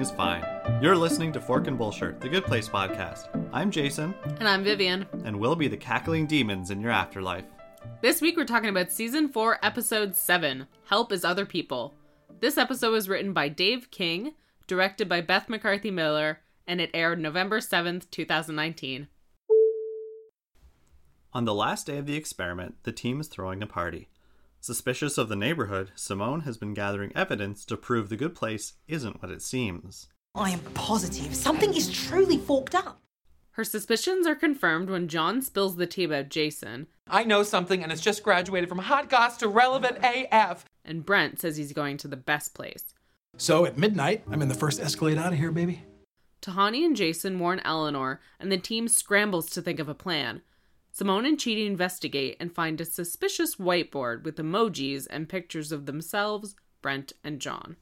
Everything is fine. You're listening to Fork and Bullshit, the Good Place podcast. I'm Jason, And I'm Vivian. and we'll be the cackling demons in your afterlife. This week we're talking about season 4, episode 7 Help is Other People. This episode was written by Dave King, directed by Beth McCarthy Miller, and it aired November 7th, 2019. On the last day of the experiment, the team is throwing a party. Suspicious of the neighborhood, Simone has been gathering evidence to prove the good place isn't what it seems. I am positive something is truly forked up. Her suspicions are confirmed when John spills the tea about Jason, I know something and it's just graduated from hot goss to relevant AF. and Brent says he's going to the best place. So at midnight, I'm in the first Escalade out of here, baby. Tahani and Jason warn Eleanor, and the team scrambles to think of a plan. Simone and Chidi investigate and find a suspicious whiteboard with emojis and pictures of themselves, Brent, and John.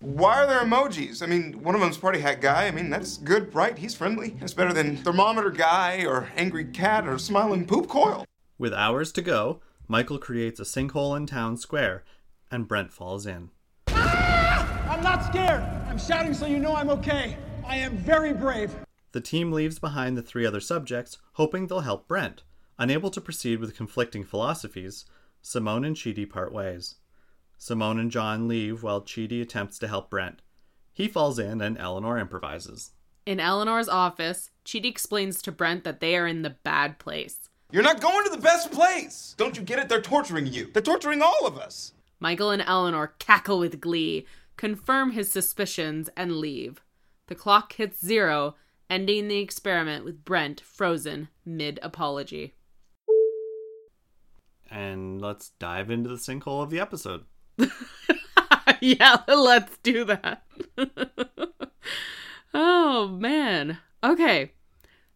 Why are there emojis? I mean, one of them's party hat guy. I mean, that's good, right? He's friendly. That's better than thermometer guy or angry cat or smiling poop coil. With hours to go, Michael creates a sinkhole in town square, and Brent falls in. Ah! I'm not scared. I'm shouting so you know I'm okay. I am very brave. The team leaves behind the three other subjects, hoping they'll help Brent. Unable to proceed with conflicting philosophies, Simone and Chidi part ways. Simone and John leave while Chidi attempts to help Brent. He falls in and Eleanor improvises. In Eleanor's office, Chidi explains to Brent that they are in the bad place. You're not going to the best place. Don't you get it? They're torturing you. They're torturing all of us. Michael and Eleanor cackle with glee, confirm his suspicions, and leave. The clock hits zero, ending the experiment with Brent frozen mid apology. And let's dive into the sinkhole of the episode. yeah, let's do that. oh, man. Okay.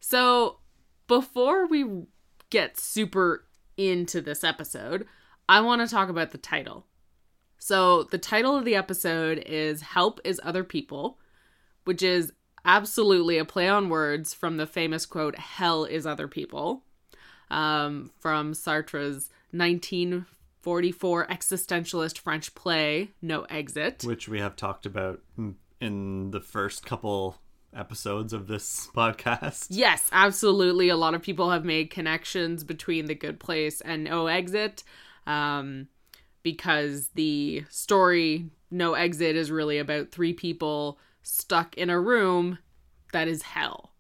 So, before we get super into this episode, I want to talk about the title. So, the title of the episode is Help is Other People, which is absolutely a play on words from the famous quote, Hell is Other People, um, from Sartre's 1944 existentialist French play, No Exit. which we have talked about in the first couple episodes of this podcast. Yes, absolutely. A lot of people have made connections between The Good Place and No Exit um, because the story No Exit is really about three people stuck in a room that is hell.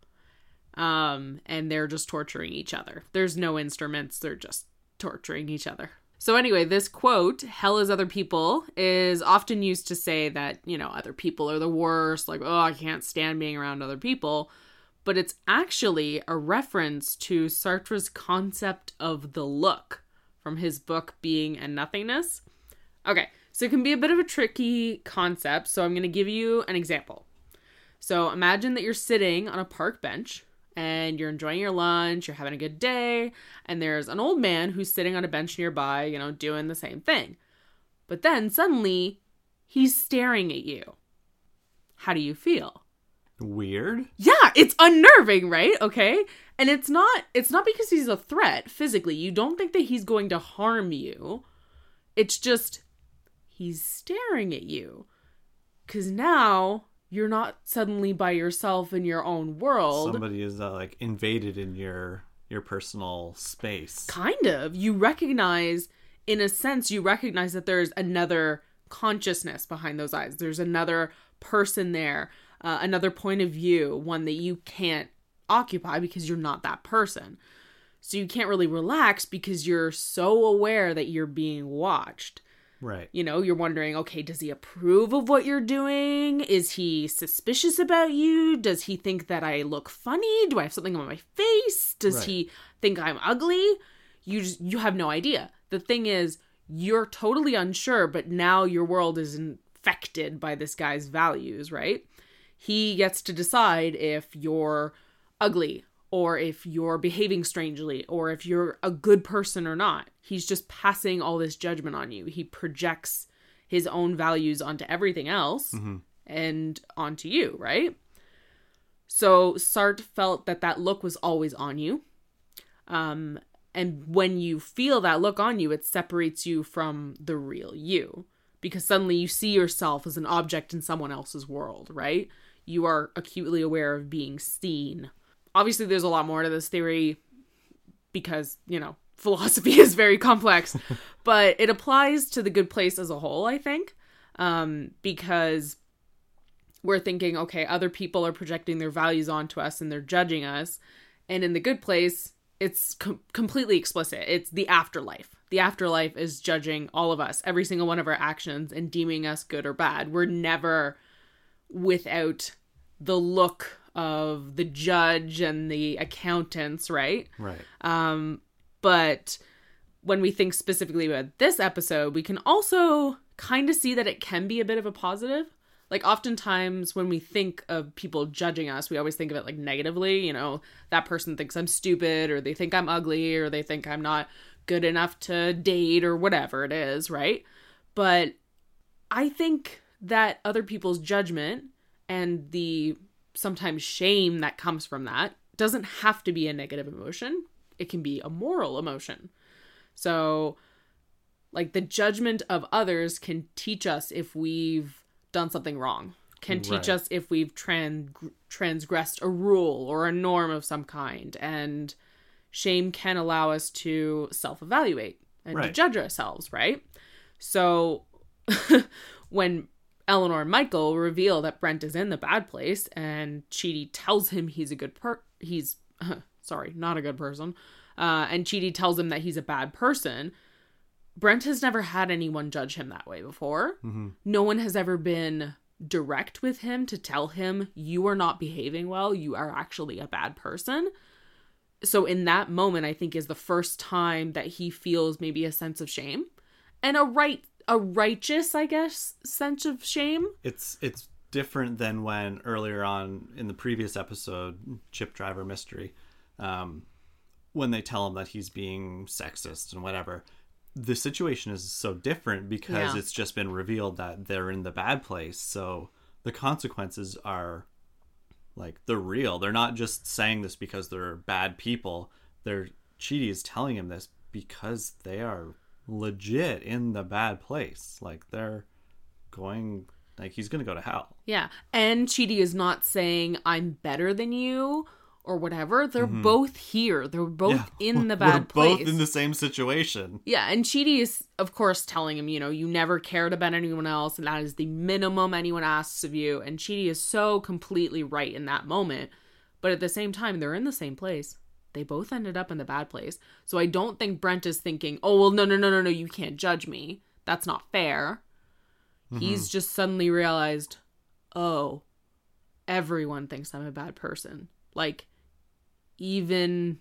Um, and they're just torturing each other. There's no instruments, they're just torturing each other. So, anyway, this quote, hell is other people, is often used to say that, you know, other people are the worst, like, oh, I can't stand being around other people. But it's actually a reference to Sartre's concept of the look from his book Being and Nothingness. Okay, so it can be a bit of a tricky concept, so I'm going to give you an example. So imagine that you're sitting on a park bench and you're enjoying your lunch, you're having a good day, and there's an old man who's sitting on a bench nearby, you know, doing the same thing. But then suddenly he's staring at you. How do you feel? Weird. Yeah, it's unnerving, right? Okay? And it's not it's not because he's a threat physically. You don't think that he's going to harm you. It's just he's staring at you. Cuz now you're not suddenly by yourself in your own world. Somebody is uh, like invaded in your your personal space. kind of you recognize in a sense you recognize that there's another consciousness behind those eyes there's another person there uh, another point of view one that you can't occupy because you're not that person so you can't really relax because you're so aware that you're being watched Right. you know, you're wondering, okay, does he approve of what you're doing? Is he suspicious about you? Does he think that I look funny? Do I have something on my face? Does Right. he think I'm ugly? You just you have no idea. The thing is, you're totally unsure, but now your world is infected by this guy's values, right? He gets to decide if you're ugly or if you're behaving strangely or if you're a good person or not. He's just passing all this judgment on you. He projects his own values onto everything else and onto you, right? So Sartre felt that that look was always on you. Um, and when you feel that look on you, it separates you from the real you because suddenly you see yourself as an object in someone else's world, right? You are acutely aware of being seen. Obviously, there's a lot more to this theory because, you know, philosophy is very complex, but it applies to the good place as a whole, I think, um, because we're thinking, okay, other people are projecting their values onto us and they're judging us. And in the good place, it's com- completely explicit. It's the afterlife. The afterlife is judging all of us, every single one of our actions, and deeming us good or bad. We're never without the look of the judge and the accountants, right? Right. Um, but when we think specifically about this episode, we can also kind of see that it can be a bit of a positive. Like, oftentimes when we think of people judging us, we always think of it like negatively. You know, that person thinks I'm stupid, or they think I'm ugly, or they think I'm not good enough to date, or whatever it is, right? But I think that other people's judgment and the sometimes shame that comes from that doesn't have to be a negative emotion. It can be a moral emotion. So, like, the judgment of others can teach us if we've done something wrong, can teach Right. us if we've tran- transgressed a rule or a norm of some kind. And shame can allow us to self evaluate and to judge ourselves, right? So, when Eleanor and Michael reveal that Brent is in the bad place and Chidi tells him he's a good per he's sorry, not a good person. Uh, and Chidi tells him that he's a bad person. Brent has never had anyone judge him that way before. No one has ever been direct with him to tell him you are not behaving well, you are actually a bad person. So in that moment I think is the first time that he feels maybe a sense of shame and a right a righteous, I guess, sense of shame. It's it's different than when earlier on in the previous episode, Chip Driver Mystery, um, when they tell him that he's being sexist and whatever. The situation is so different because Yeah. it's just been revealed that they're in the bad place. So the consequences are like they're real. They're not just saying this because they're bad people. They're Chidi is telling him this because they are legit in the bad place. Like they're going like he's gonna go to hell. Yeah. And Chidi is not saying I'm better than you or whatever. They're both here. They're both in the bad Mm-hmm. We're place. both in the same situation. Yeah, and Chidi is, of course, telling him, you know, you never cared about anyone else, and that is the minimum anyone asks of you. And Chidi is so completely right in that moment. But at the same time, they're in the same place. They both ended up in the bad place. So I don't think Brent is thinking, oh, well, no, no, no, no, no, you can't judge me. That's not fair. Mm-hmm. He's just suddenly realized, oh, everyone thinks I'm a bad person. Like, even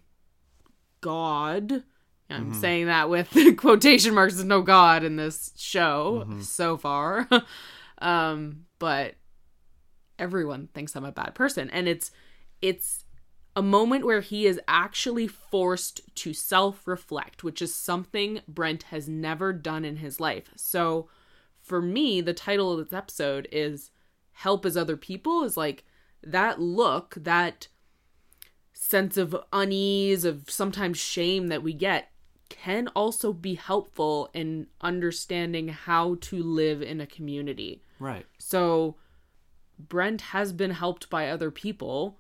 God. I'm mm-hmm. saying that with quotation marks. There's no God in this show mm-hmm. so far. um, but everyone thinks I'm a bad person. And it's it's a moment where he is actually forced to self-reflect, which is something Brent has never done in his life. So for me, the title of this episode is Help as Other People is like that look, that sense of unease, of sometimes shame that we get can also be helpful in understanding how to live in a community. Right. So Brent has been helped by other people.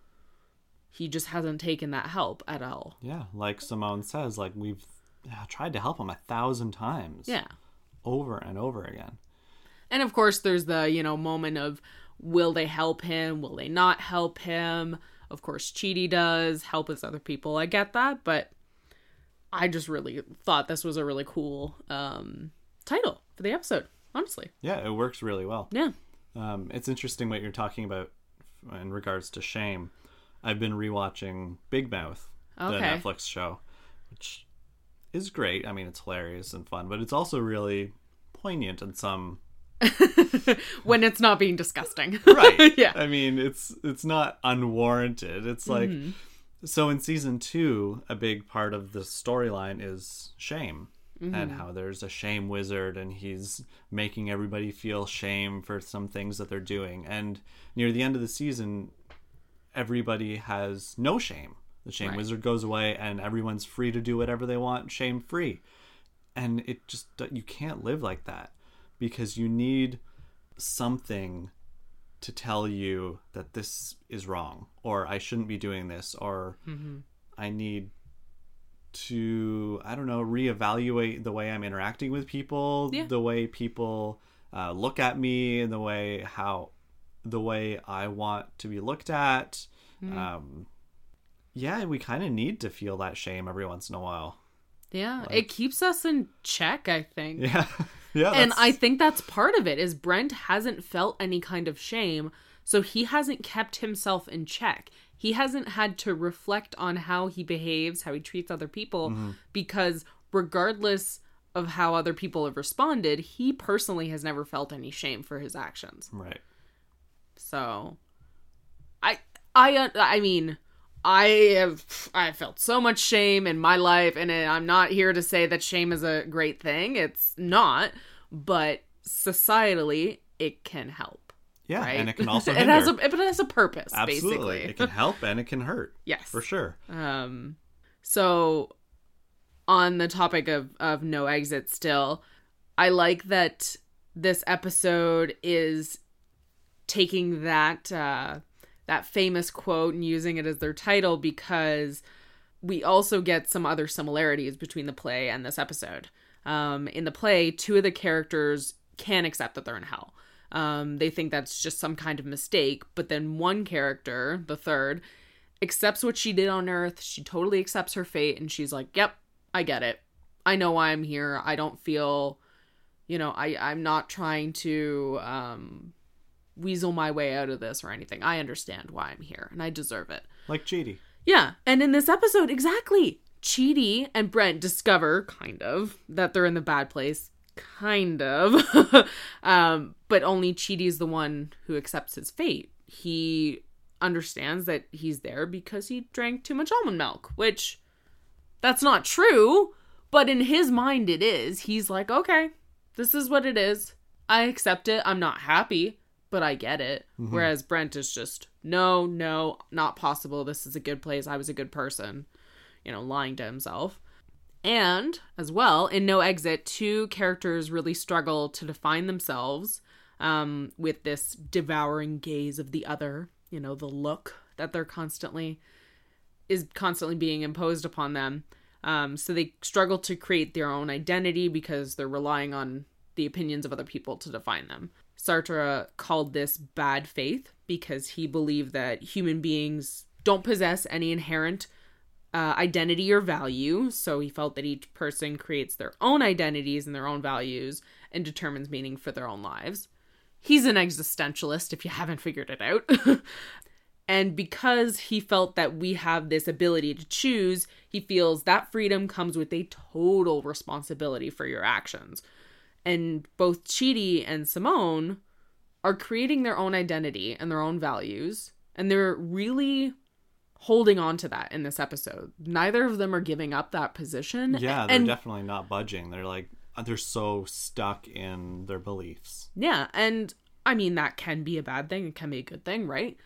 He just hasn't taken that help at all. Yeah. Like Simone says, like we've uh, tried to help him a thousand times. Yeah. Over and over again. And of course, there's the, you know, moment of will they help him? Will they not help him? Of course, Chidi does help as other people. I get that, but I just really thought this was a really cool um, title for the episode, honestly. Yeah, it works really well. Yeah. Um, it's interesting what you're talking about in regards to shame. I've been rewatching Big Mouth, the Netflix show, which is great. I mean, it's hilarious and fun, but it's also really poignant in some When it's not being disgusting. right. yeah. I mean, it's it's not unwarranted. It's like Mm-hmm. so in season 2, a big part of the storyline is shame. Mm-hmm. And how there's a shame wizard and he's making everybody feel shame for some things that they're doing. And near the end of the season, everybody has no shame. The shame Right. wizard goes away and everyone's free to do whatever they want, shame free. And it just you can't live like that. because you need something to tell you that this is wrong or I shouldn't be doing this or I need to I don't know reevaluate the way I'm interacting with people, Yeah. the way people uh, look at me, and the way how the way I want to be looked at. Um, yeah, we kind of need to feel that shame every once in a while. Yeah, it keeps us in check, I think. Yeah, yeah, and that's- I think that's part of it is Brent hasn't felt any kind of shame, so he hasn't kept himself in check. He hasn't had to reflect on how he behaves, how he treats other people Mm-hmm. because regardless of how other people have responded, he personally has never felt any shame for his actions. right. So I I uh, I mean I have I felt so much shame in my life and I'm not here to say that shame is a great thing. It's not, but societally it can help. Yeah, Right? and it can also it has a it has a purpose Absolutely, basically. it can help and it can hurt. Yes. for sure. Um, so on the topic of of no exit, still, I like that this episode is taking that uh, that famous quote and using it as their title because we also get some other similarities between the play and this episode. Um, in the play, two of the characters can accept that they're in hell. Um, they think that's just some kind of mistake, but then one character, the third, accepts what she did on Earth. She totally accepts her fate, and she's like, "Yep, I get it. I know why I'm here. I don't feel, you know, I I'm not trying to um, weasel my way out of this or anything. I understand why I'm here, and I deserve it." Like Chidi. Yeah, and in this episode, exactly, Chidi and Brent discover, kind of, that they're in the bad place. Kind of. um, but only Chidi's the one who accepts his fate. He understands that he's there because he drank too much almond milk, which that's not true, but in his mind it is. He's like, okay, this is what it is. I accept it. I'm not happy, but I get it. Whereas Brent is just, no, no, not possible. This is a good place. I was a good person, you know, lying to himself. And as well, in No Exit, two characters really struggle to define themselves um, with this devouring gaze of the other, you know, the look that they're constantly is constantly being imposed upon them. Um, so they struggle to create their own identity because they're relying on the opinions of other people to define them. Sartre called this bad faith because he believed that human beings don't possess any inherent uh, identity or value. So he felt that each person creates their own identities and their own values and determines meaning for their own lives. He's an existentialist, if you haven't figured it out. and because he felt that we have this ability to choose, he feels that freedom comes with a total responsibility for your actions. And both Chidi and Simone are creating their own identity and their own values, and they're really holding on to that in this episode. Neither of them are giving up that position. Yeah, they're and definitely not budging. They're like they're so stuck in their beliefs. Yeah, and I mean that can be a bad thing, it can be a good thing, right?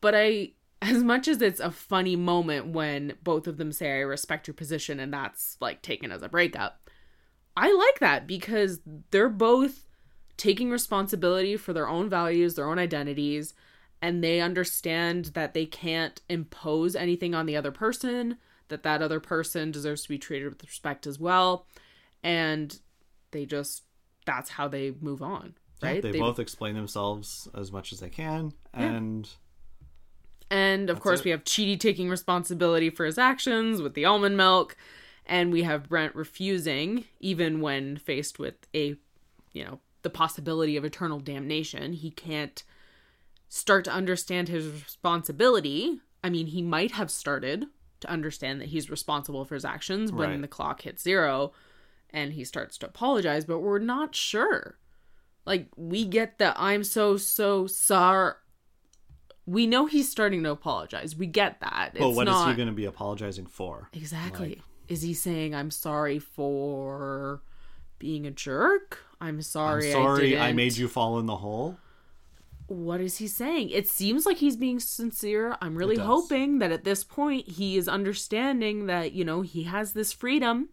But I as much as it's a funny moment when both of them say I respect your position and that's like taken as a breakup. I like that because they're both taking responsibility for their own values, their own identities, and they understand that they can't impose anything on the other person, that that other person deserves to be treated with respect as well, and they just that's how they move on, right? They, both explain themselves as much as they can, and And of course, it. we have Chidi taking responsibility for his actions with the almond milk, and we have Brent refusing, even when faced with a, you know, the possibility of eternal damnation. He can't start to understand his responsibility. I mean, he might have started to understand that he's responsible for his actions when Right. the clock hits zero and he starts to apologize, but we're not sure. Like, we get that I'm so, so sorry we know he's starting to apologize. We get that. but It's what is not... he going to be apologizing for? Exactly. Is he saying I'm sorry for being a jerk? I'm sorry. I'm sorry, I, didn't... made you fall in the hole. What is he saying? It seems like he's being sincere. I'm really hoping that at this point he is understanding that you know he has this freedom,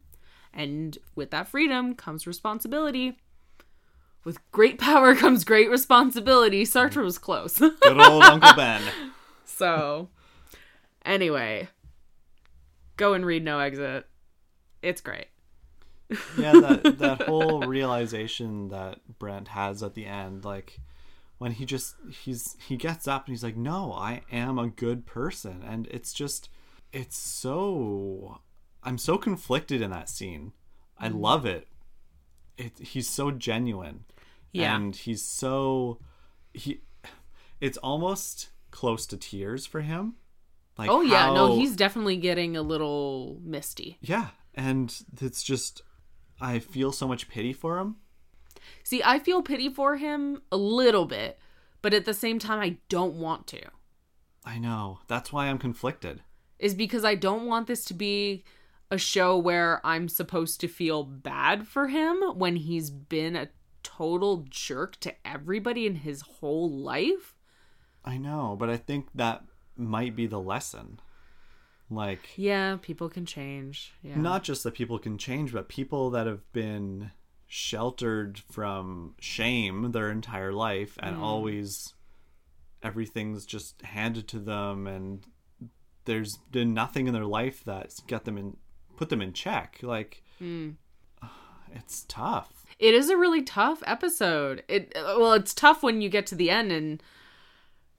and with that freedom comes responsibility. with great power comes great responsibility. Sartre was close. Good old Uncle Ben. so, anyway, go and read No Exit. It's great. yeah, that that whole realization that Brent has at the end, like when he just he's he gets up and he's like, "No, I am a good person," and it's just it's so I'm so conflicted in that scene. I Mm-hmm. love it. It he's so genuine, Yeah. and he's so he. It's almost close to tears for him. Like Oh yeah, no, he's definitely getting a little misty. yeah, and it's just I feel so much pity for him. See, I feel pity for him a little bit, but at the same time I don't want to. I know. That's why I'm conflicted. Is because I don't want this to be a show where I'm supposed to feel bad for him when he's been a total jerk to everybody in his whole life. I know, but I think that might be the lesson. Like, Yeah, people can change. Yeah. not just that people can change, but people that have been sheltered from shame their entire life and mm. always everything's just handed to them and there's been nothing in their life that's got them in put them in check like mm. it's tough It is a really tough episode. It well, it's tough when you get to the end and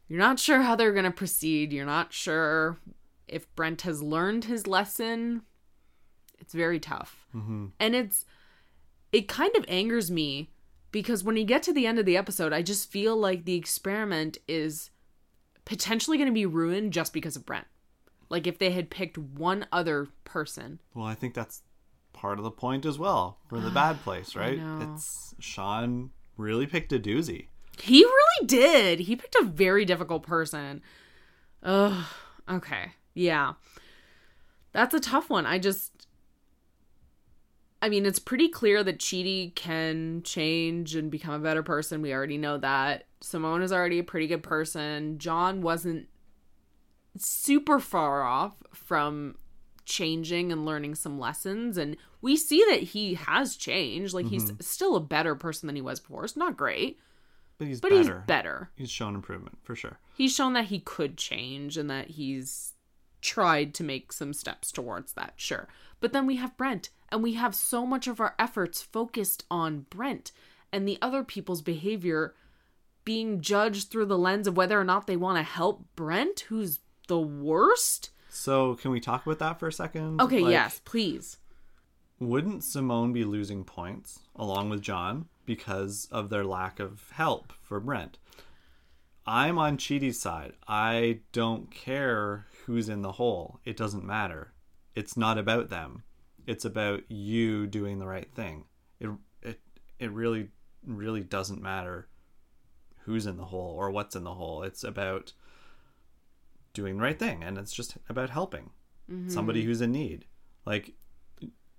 you're not sure how they're going to proceed. You're not sure if Brent has learned his lesson. It's very tough. Mm-hmm. And it's it kind of angers me because when you get to the end of the episode, I just feel like the experiment is potentially going to be ruined just because of Brent. Like if they had picked one other person. Well, I think that's part of the point as well for the bad place, right? It's Shawn really picked a doozy. He really did. He picked a very difficult person. Ugh. Okay. Yeah. That's a tough one. I just. I mean, it's pretty clear that Chidi can change and become a better person. We already know that. Simone is already a pretty good person. John wasn't super far off from changing and learning some lessons. And we see that he has changed. Like, he's mm-hmm. still a better person than he was before. It's not great, But he's but better. he's better He's shown improvement for sure. he's shown that he could change and that he's tried to make some steps towards that, sure. But then we have Brent, and we have so much of our efforts focused on Brent and the other people's behavior being judged through the lens of whether or not they want to help Brent, who's the worst. So, can we talk about that for a second? Okay, Like, yes, please. Wouldn't Simone be losing points along with John because of their lack of help for Brent? I'm on Chidi's side. I don't care who's in the hole. It doesn't matter. It's not about them. It's about you doing the right thing. It it it really really doesn't matter who's in the hole or what's in the hole. It's about doing the right thing and it's just about helping mm-hmm. somebody who's in need. Like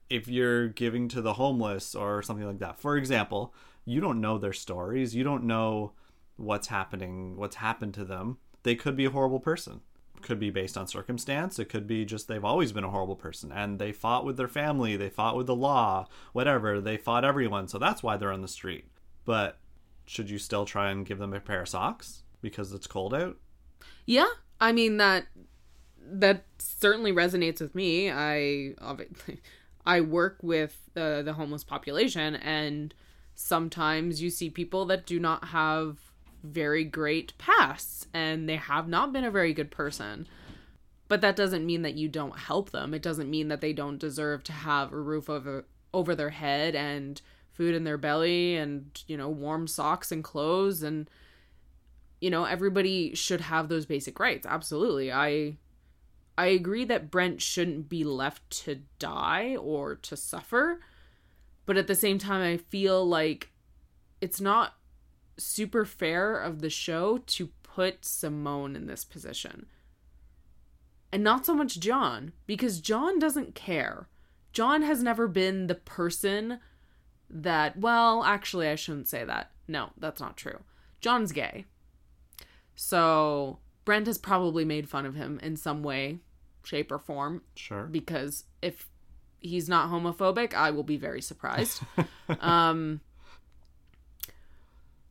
if you're giving to the homeless or something like that. For example, you don't know their stories. You don't know what's happening, what's happened to them. They could be a horrible person. Could be based on circumstance. It could be just they've always been a horrible person and they fought with their family, they fought with the law, whatever. They fought everyone. So that's why they're on the street. But should you still try and give them a pair of socks because it's cold out? Yeah, I mean that that certainly resonates with me. I obvi- I work with uh, the homeless population, and sometimes you see people that do not have very great pasts, and they have not been a very good person. But that doesn't mean that you don't help them. It doesn't mean that they don't deserve to have a roof over over their head and food in their belly and you know warm socks and clothes and you know everybody should have those basic rights absolutely i i agree that brent shouldn't be left to die or to suffer but at the same time i feel like it's not super fair of the show to put simone in this position. And not so much john because john doesn't care. John has never been the person that well actually i shouldn't say that. No that's not true. John's gay. So Brent has probably made fun of him in some way, shape, or form. Sure. Because if he's not homophobic, I will be very surprised. um,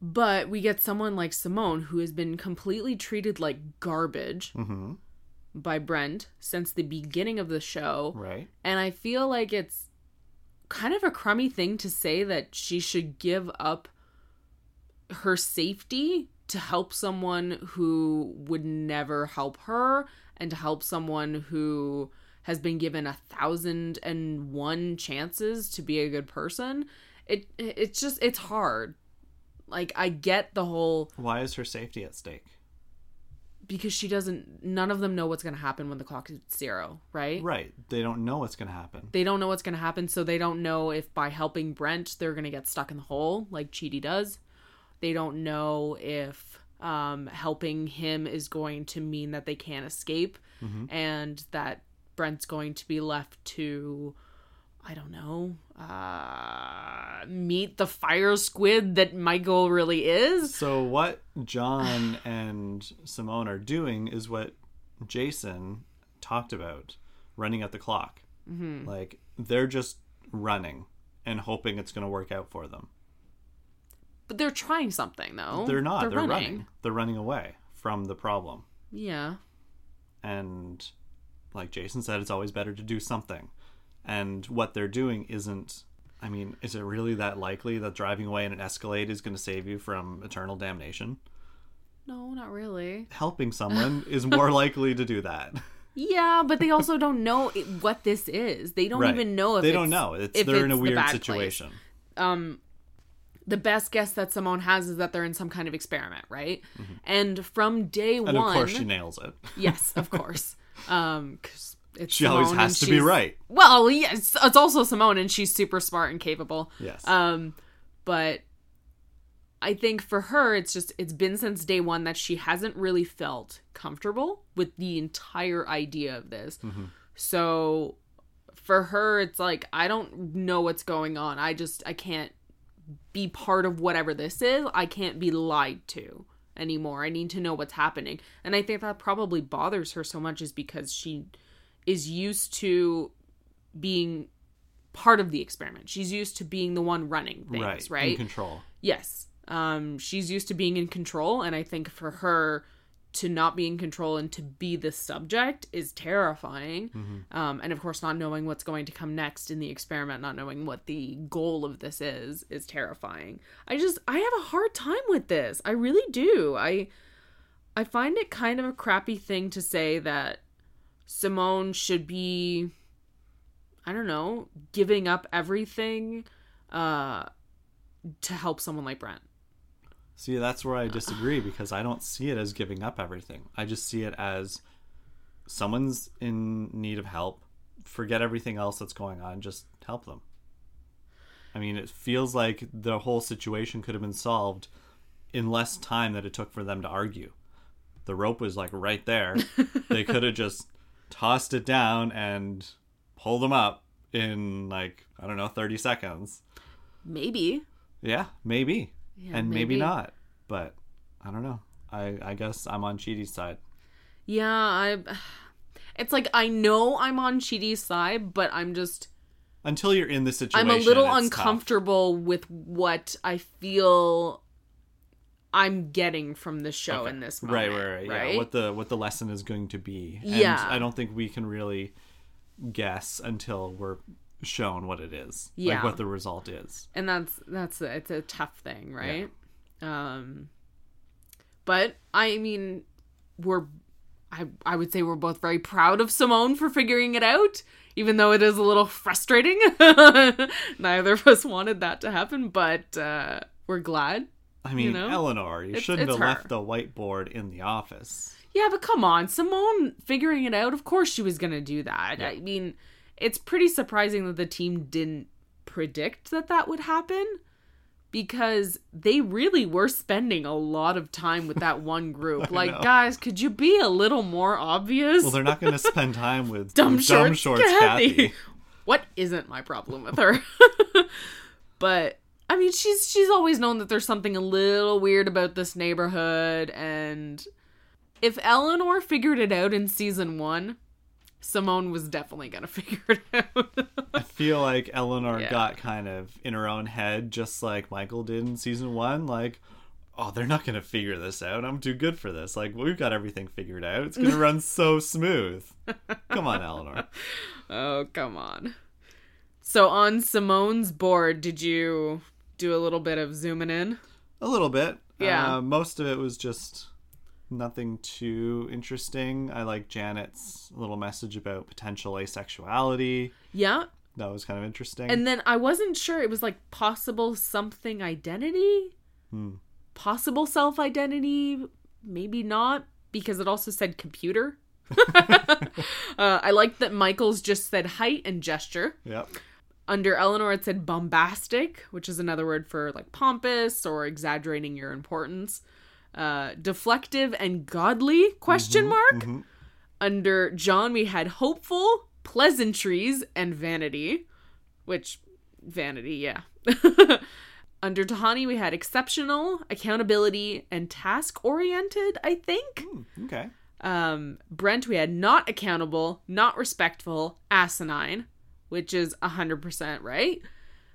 But we get someone like Simone who has been completely treated like garbage by Brent since the beginning of the show. Right. And I feel like it's kind of a crummy thing to say that she should give up her safety to help someone who would never help her and to help someone who has been given a thousand and one chances to be a good person. It it's just it's hard. Like I get the whole Why is her safety at stake? because she doesn't none of them know what's going to happen when the clock is zero, right? Right. They don't know what's going to happen. they don't know what's going to happen so they don't know if by helping brent they're going to get stuck in the hole like Chidi does they don't know if um, helping him is going to mean that they can't escape and that brent's going to be left to i don't know uh, meet the fire squid that michael really is So what John and Simone are doing is what Jason talked about, running at the clock. Mm-hmm. Like they're just running and hoping it's going to work out for them. But they're trying something though they're not. They're, running. They're running away from the problem. yeah And like Jason said, it's always better to do something. And what they're doing isn't. I mean, is it really that likely that driving away in an Escalade is going to save you from eternal damnation? no not really Helping someone is more likely to do that. Yeah, but they also don't know what this is. They don't Right. even know if they it's, don't know. It's they're in a the weird bad place. situation. Um, The best guess that Simone has is that they're in some kind of experiment, right? And from day Mm-hmm. And one, of course, she nails it. yes, of course, um, 'cause it's She always has to be right. Well, yes, it's also Simone, and she's super smart and capable. Yes. Um, but I think for her, it's just it's been since day one that she hasn't really felt comfortable with the entire idea of this. So for her, it's like I don't know what's going on. I just I can't be part of whatever this is. I can't be lied to anymore. I need to know what's happening. And I think that probably bothers her so much is because she is used to being part of the experiment. She's used to being the one running things, right. right? In control. Yes. Um, she's used to being in control, and I think for her to not be in control and to be the subject is terrifying. Um, and of course, not knowing what's going to come next in the experiment, not knowing what the goal of this is, is terrifying. I just, I have a hard time with this. I really do. I, I find it kind of a crappy thing to say that Simone should be, I don't know, giving up everything, uh, to help someone like Brent. See, that's where I disagree because I don't see it as giving up everything. I just see it as someone's in need of help. Forget everything else that's going on. Just help them. I mean, it feels like the whole situation could have been solved in less time than it took for them to argue. The rope was like right there. they could have just tossed it down and pulled them up in like, I don't know, 30 seconds. Maybe. Yeah, maybe. And maybe. maybe. not. But I don't know. I I guess I'm on Chidi's side. Yeah, I. It's like I know I'm on Chidi's side, but I'm just Until you're in the situation, I'm a little it's tough. uncomfortable with what I feel I'm getting from the show Okay. in this Right, moment. right, right, Yeah, what the what the lesson is going to be. And Yeah. I don't think we can really guess until we're shown what it is. Yeah. Like what the result is. and that's that's a, it's a tough thing, right? Um, but I mean, we're I I would say we're both very proud of Simone for figuring it out, even though it is a little frustrating. Neither of us wanted that to happen, but uh, we're glad. I mean, know? Eleanor, you It's- shouldn't it's have her. left the whiteboard in the office. Yeah, but come on, Simone figuring it out. Of course, she was gonna do that. I mean, it's pretty surprising that the team didn't predict that that would happen because they really were spending a lot of time with that one group. like, know. guys, could you be a little more obvious? Well, they're not going to spend time with dumb shorts, Kathy. Kathy. what isn't my problem with her? but I mean, she's she's always known that there's something a little weird about this neighborhood, and if Eleanor figured it out in season one, Simone was definitely gonna figure it out. I feel like Eleanor Yeah. got kind of in her own head, just like Michael did in season one. Like, oh, they're not going to figure this out. I'm too good for this. Like, we've got everything figured out. It's going to run so smooth. Come on, Eleanor. Oh, come on. So on Simone's board, did you do a little bit of zooming in? A little bit. Yeah. Uh, most of it was just nothing too interesting. I like Janet's little message about potential asexuality. Yeah. That was kind of interesting. And then I wasn't sure. It was like possible something identity, possible self identity, maybe not, because it also said computer. uh, I like that Michael's just said height and gesture. yep. Under Eleanor, it said bombastic, which is another word for like pompous or exaggerating your importance. Uh, deflective and godly question mark. Under John, we had hopeful, pleasantries, and vanity, which vanity, yeah. Under Tahani, we had exceptional, accountability, and task oriented, I think. Okay. Um, Brent, we had not accountable, not respectful, asinine, which is 100% right.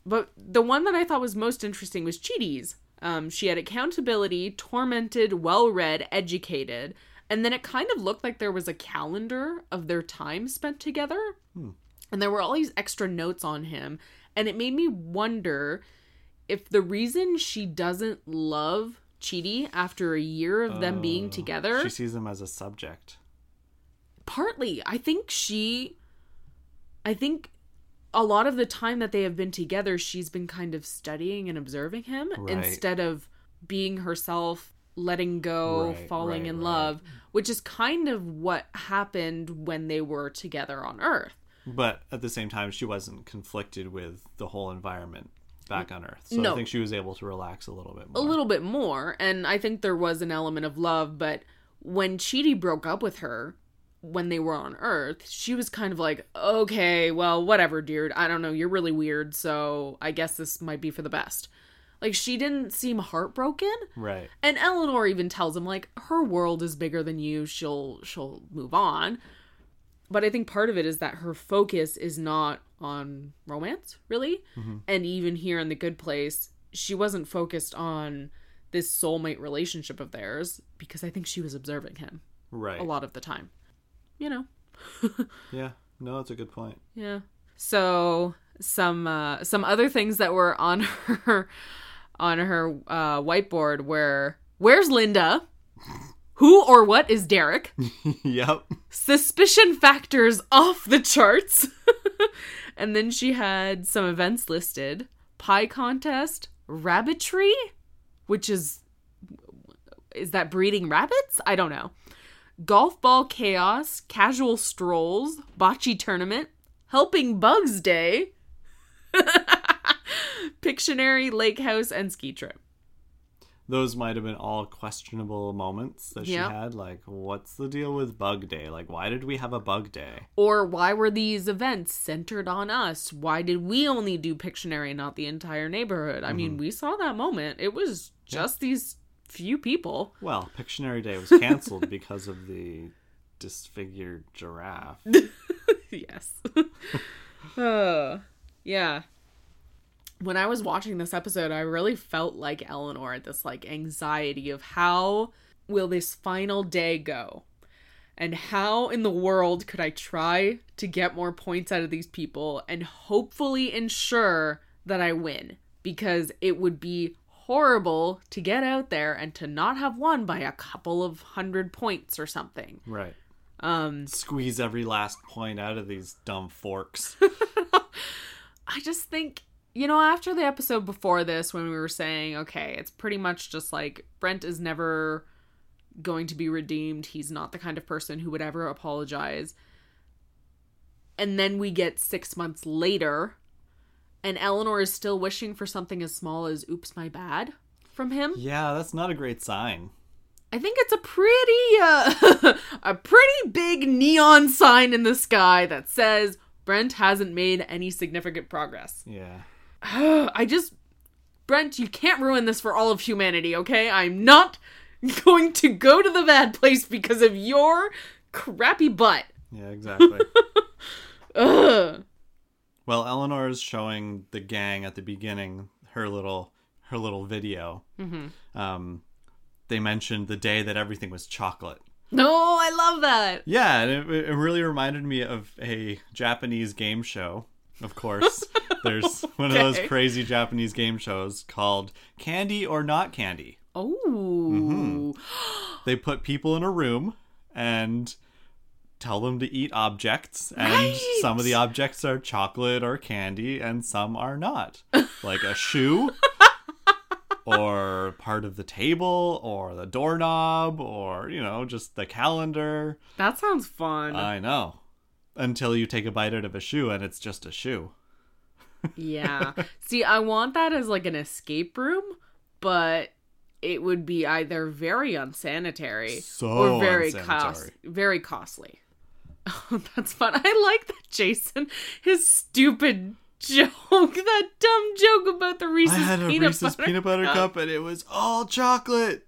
But the one that I thought was most interesting was Chidi's. Um, she had accountability, tormented, well read, educated. And then it kind of looked like there was a calendar of their time spent together. And there were all these extra notes on him. And it made me wonder if the reason she doesn't love Chidi after a year of them being together She sees him as a subject. partly i think she i think a lot of the time that they have been together she's been kind of studying and observing him Right. instead of being herself letting go Right, falling right, in love which is kind of what happened when they were together on earth But at the same time, she wasn't conflicted with the whole environment back on Earth. So No. I think she was able to relax a little bit more. a little bit more and i think there was an element of love but when Chidi broke up with her when they were on earth she was kind of like okay well whatever dude. I don't know. You're really weird so i guess this might be for the best. Like she didn't seem heartbroken. Right. and eleanor even tells him like her world is bigger than you. She'll she'll move on. But i think part of it is that her focus is not on romance really. Mm-hmm. And even here in the good place she wasn't focused on this soulmate relationship of theirs because i think she was observing him Right. a lot of the time you know Yeah. No, that's a good point. yeah so some uh some other things that were on her on her uh whiteboard were where's linda who or what is derek yep. suspicion factors off the charts. and then she had some events listed pie contest, rabbitry, which is. Is that breeding rabbits? I don't know. Golf ball chaos, casual strolls, bocce tournament, helping bugs day, Pictionary, lake house, and ski trip. Those might have been all questionable moments that she Yeah. had. Like, what's the deal with Bug Day? Like, why did we have a Bug Day? Or why were these events centered on us? Why did we only do Pictionary, not the entire neighborhood? I mean, mm-hmm. we saw that moment. It was just these few people. Well, Pictionary Day was canceled because of the disfigured giraffe. yes. uh, yeah. When I was watching this episode, I really felt like Eleanor, this like anxiety of how will this final day go? And how in the world could I try to get more points out of these people and hopefully ensure that I win? Because it would be horrible to get out there and to not have won by a couple of hundred points or something. Right. Um, Squeeze every last point out of these dumb forks. I just think, you know, after the episode before this, when we were saying, okay, it's pretty much just like Brent is never going to be redeemed. He's not the kind of person who would ever apologize. And then we get six months later, and Eleanor is still wishing for something as small as oops, my bad from him. yeah, that's not a great sign. I think it's a pretty uh, a pretty big neon sign in the sky that says Brent hasn't made any significant progress. Yeah. I just Brent, you can't ruin this for all of humanity, okay? I'm not going to go to the bad place because of your crappy butt. Yeah, exactly. Ugh. Well, Eleanor is showing the gang at the beginning her little her little video. Mm-hmm. Um, they mentioned the day that everything was chocolate. No, I love that. Yeah, and it, it really reminded me of a Japanese game show. Of course, there's one of those crazy Japanese game shows called Candy or Not Candy. Oh, Mm-hmm. They put people in a room and tell them to eat objects, and Right. some of the objects are chocolate or candy, and some are not, like a shoe. Or part of the table, or the doorknob, or you know, just the calendar. that sounds fun. I know. Until you take a bite out of a shoe and it's just a shoe. yeah. See, I want that as like an escape room, but it would be either very unsanitary So or very unsanitary. cost very costly. Oh, that's fun. I like that Jason his stupid joke, that dumb joke about the Reese's I had a peanut Reese's butter peanut butter cup and it was all chocolate.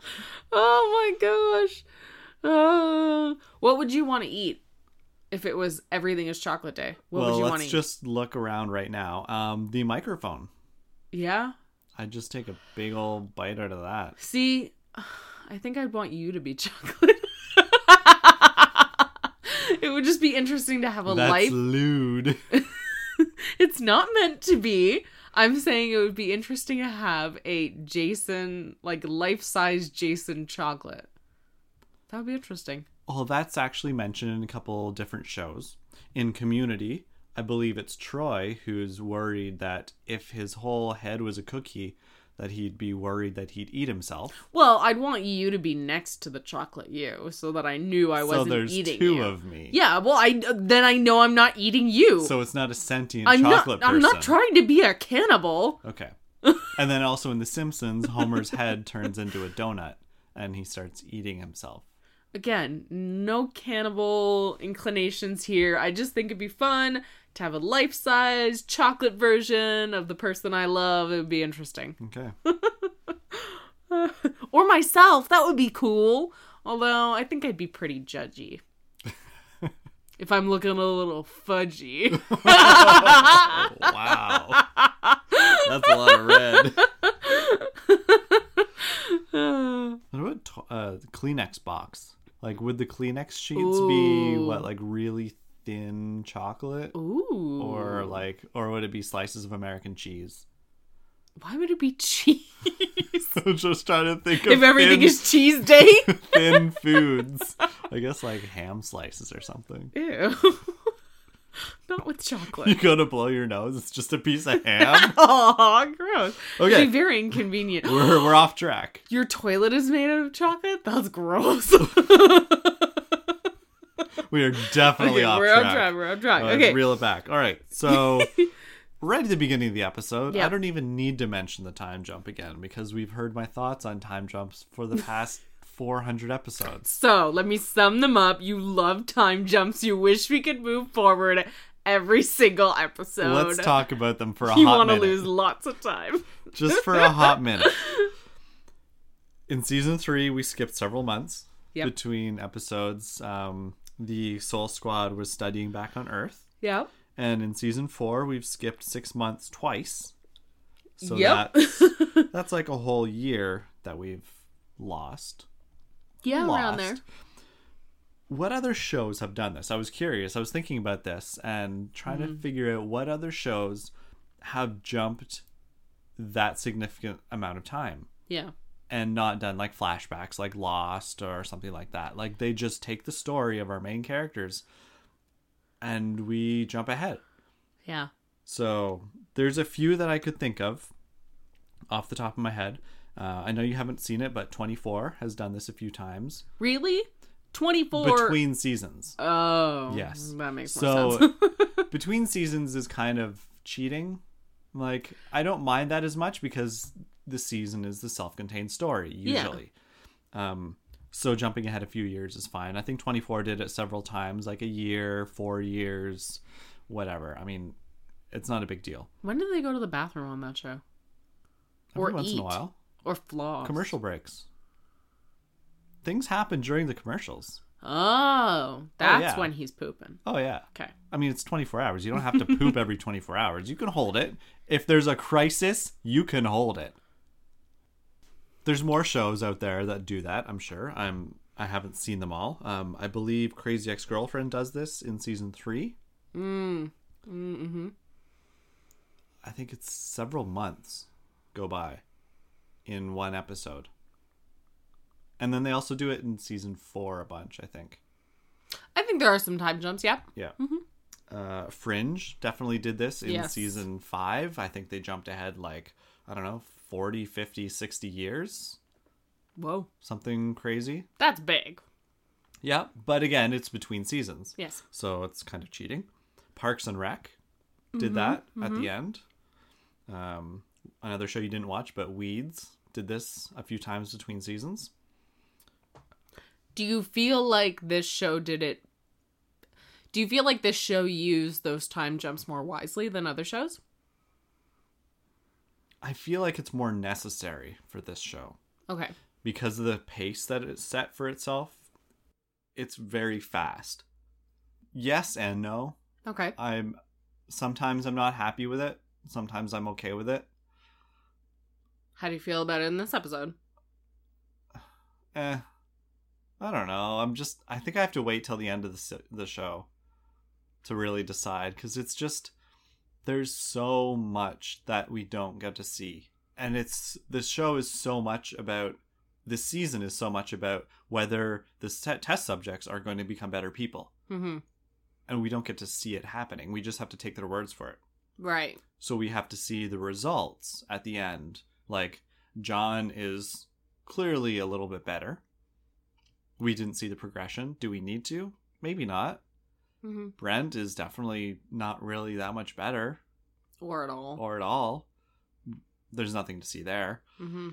Oh my gosh. Uh, what would you want to eat if it was everything is chocolate day? What well, would you want to eat? just look around right now. Um, the microphone. Yeah. I'd just take a big old bite out of that. See, I think I'd want you to be chocolate. it would just be interesting to have a That's life. lewd. It's not meant to be. I'm saying it would be interesting to have a Jason, like life size Jason chocolate. That would be interesting. well, that's actually mentioned in a couple different shows. In Community, I believe it's Troy who's worried that if his whole head was a cookie, that he'd be worried that he'd eat himself. Well, I'd want you to be next to the chocolate you, so that I knew I So wasn't there's eating two you. of me. Yeah, well, I then I know I'm not eating you. So it's not a sentient I'm not. chocolate person. I'm not trying to be a cannibal. Okay. and then also in The Simpsons, Homer's head turns into a donut and he starts eating himself. Again, no cannibal inclinations here. I just think it'd be fun to have a life-size chocolate version of the person I love. It would be interesting. Okay. Or myself. That would be cool. Although I think I'd be pretty judgy. if I'm looking a little fudgy. Wow. That's a lot of red. What about to- uh, the Kleenex box? Like, would the Kleenex sheets be what, like really thin chocolate, Ooh. or like, or would it be slices of American cheese? Why would it be cheese? I'm just trying to think of if everything thin, is cheese day? thin foods. I guess like ham slices or something. Ew. Not with chocolate. You go to blow your nose, it's just a piece of ham. Oh, gross. Okay. It'd be very inconvenient. we're we're off track. Your toilet is made out of chocolate? That's gross. We are definitely okay, off we're track. on track. We're on track. Uh, okay. reel it back. All right, so right at the beginning of the episode, Yeah. I don't even need to mention the time jump again because we've heard my thoughts on time jumps for the past 400 episodes. So let me sum them up. You love time jumps. You wish we could move forward every single episode. Let's talk about them for a You hot want to minute. lose lots of time. Just for a hot minute. In season three, we skipped several months Yep. between episodes. Um, the Soul Squad was studying back on Earth. Yeah. And in season four, we've skipped six months twice. So Yep. that's that's like a whole year that we've lost. Yeah, lost. around there. What other shows have done this? I was curious. I was thinking about this and trying Mm-hmm. to figure out what other shows have jumped that significant amount of time Yeah. and not done like flashbacks like Lost or something like that. Like they just take the story of our main characters and we jump ahead. Yeah. So there's a few that I could think of off the top of my head. Uh, I know you haven't seen it, but 24 has done this a few times Really? 24. between seasons. Oh. Yes. That makes more so sense. between seasons is kind of cheating. Like I don't mind that as much because the season is the self-contained story Yeah. usually. Um so jumping ahead a few years is fine. I think 24 did it several times, like a year, 4 years, whatever. I mean, it's not a big deal. when did they go to the bathroom on that show? Every Or once in a while. Or flaws. commercial breaks. Things happen during the commercials. Oh, that's yeah. when he's pooping. Oh yeah. Okay. I mean, it's 24 hours. You don't have to poop every 24 hours. You can hold it. If there's a crisis, you can hold it. There's more shows out there that do that. I'm sure. I'm. I haven't seen them all. Um, I believe Crazy Ex Girlfriend does this in season three. Mm. Mm-hmm. I think it's several months go by in one episode. And then they also do it in season four a bunch, I think. I think there are some time jumps. Yeah. Yeah. Uh, Fringe definitely did this in Yes. season five. I think they jumped ahead like, I don't know, 40, 50, 60 years. Whoa, Something crazy. that's big. Yeah. But again, it's between seasons. Yes. So it's kind of cheating. Parks and Rec did Mm-hmm, that at the end. Um, another show you didn't watch, but Weeds did this a few times between seasons. Do you feel like this show did it? Do you feel like this show used those time jumps more wisely than other shows? I feel like it's more necessary for this show Okay. because of the pace that it's set for itself. It's very fast. Yes and no. Okay. I'm sometimes I'm not happy with it. Sometimes I'm okay with it. How do you feel about it in this episode? Eh, I don't know. I'm just. I think I have to wait till the end of the the show to really decide because it's just there's so much that we don't get to see, and it's this show is so much about this season is so much about whether the test subjects are going to become better people, Mm-hmm. and we don't get to see it happening. We just have to take their words for it. Right. So we have to see the results at the end. Like John is clearly a little bit better. We didn't see the progression. Do we need to? Maybe not. Mm-hmm. Brent is definitely not really that much better Or at all. or at all. There's nothing to see there. mm-hmm.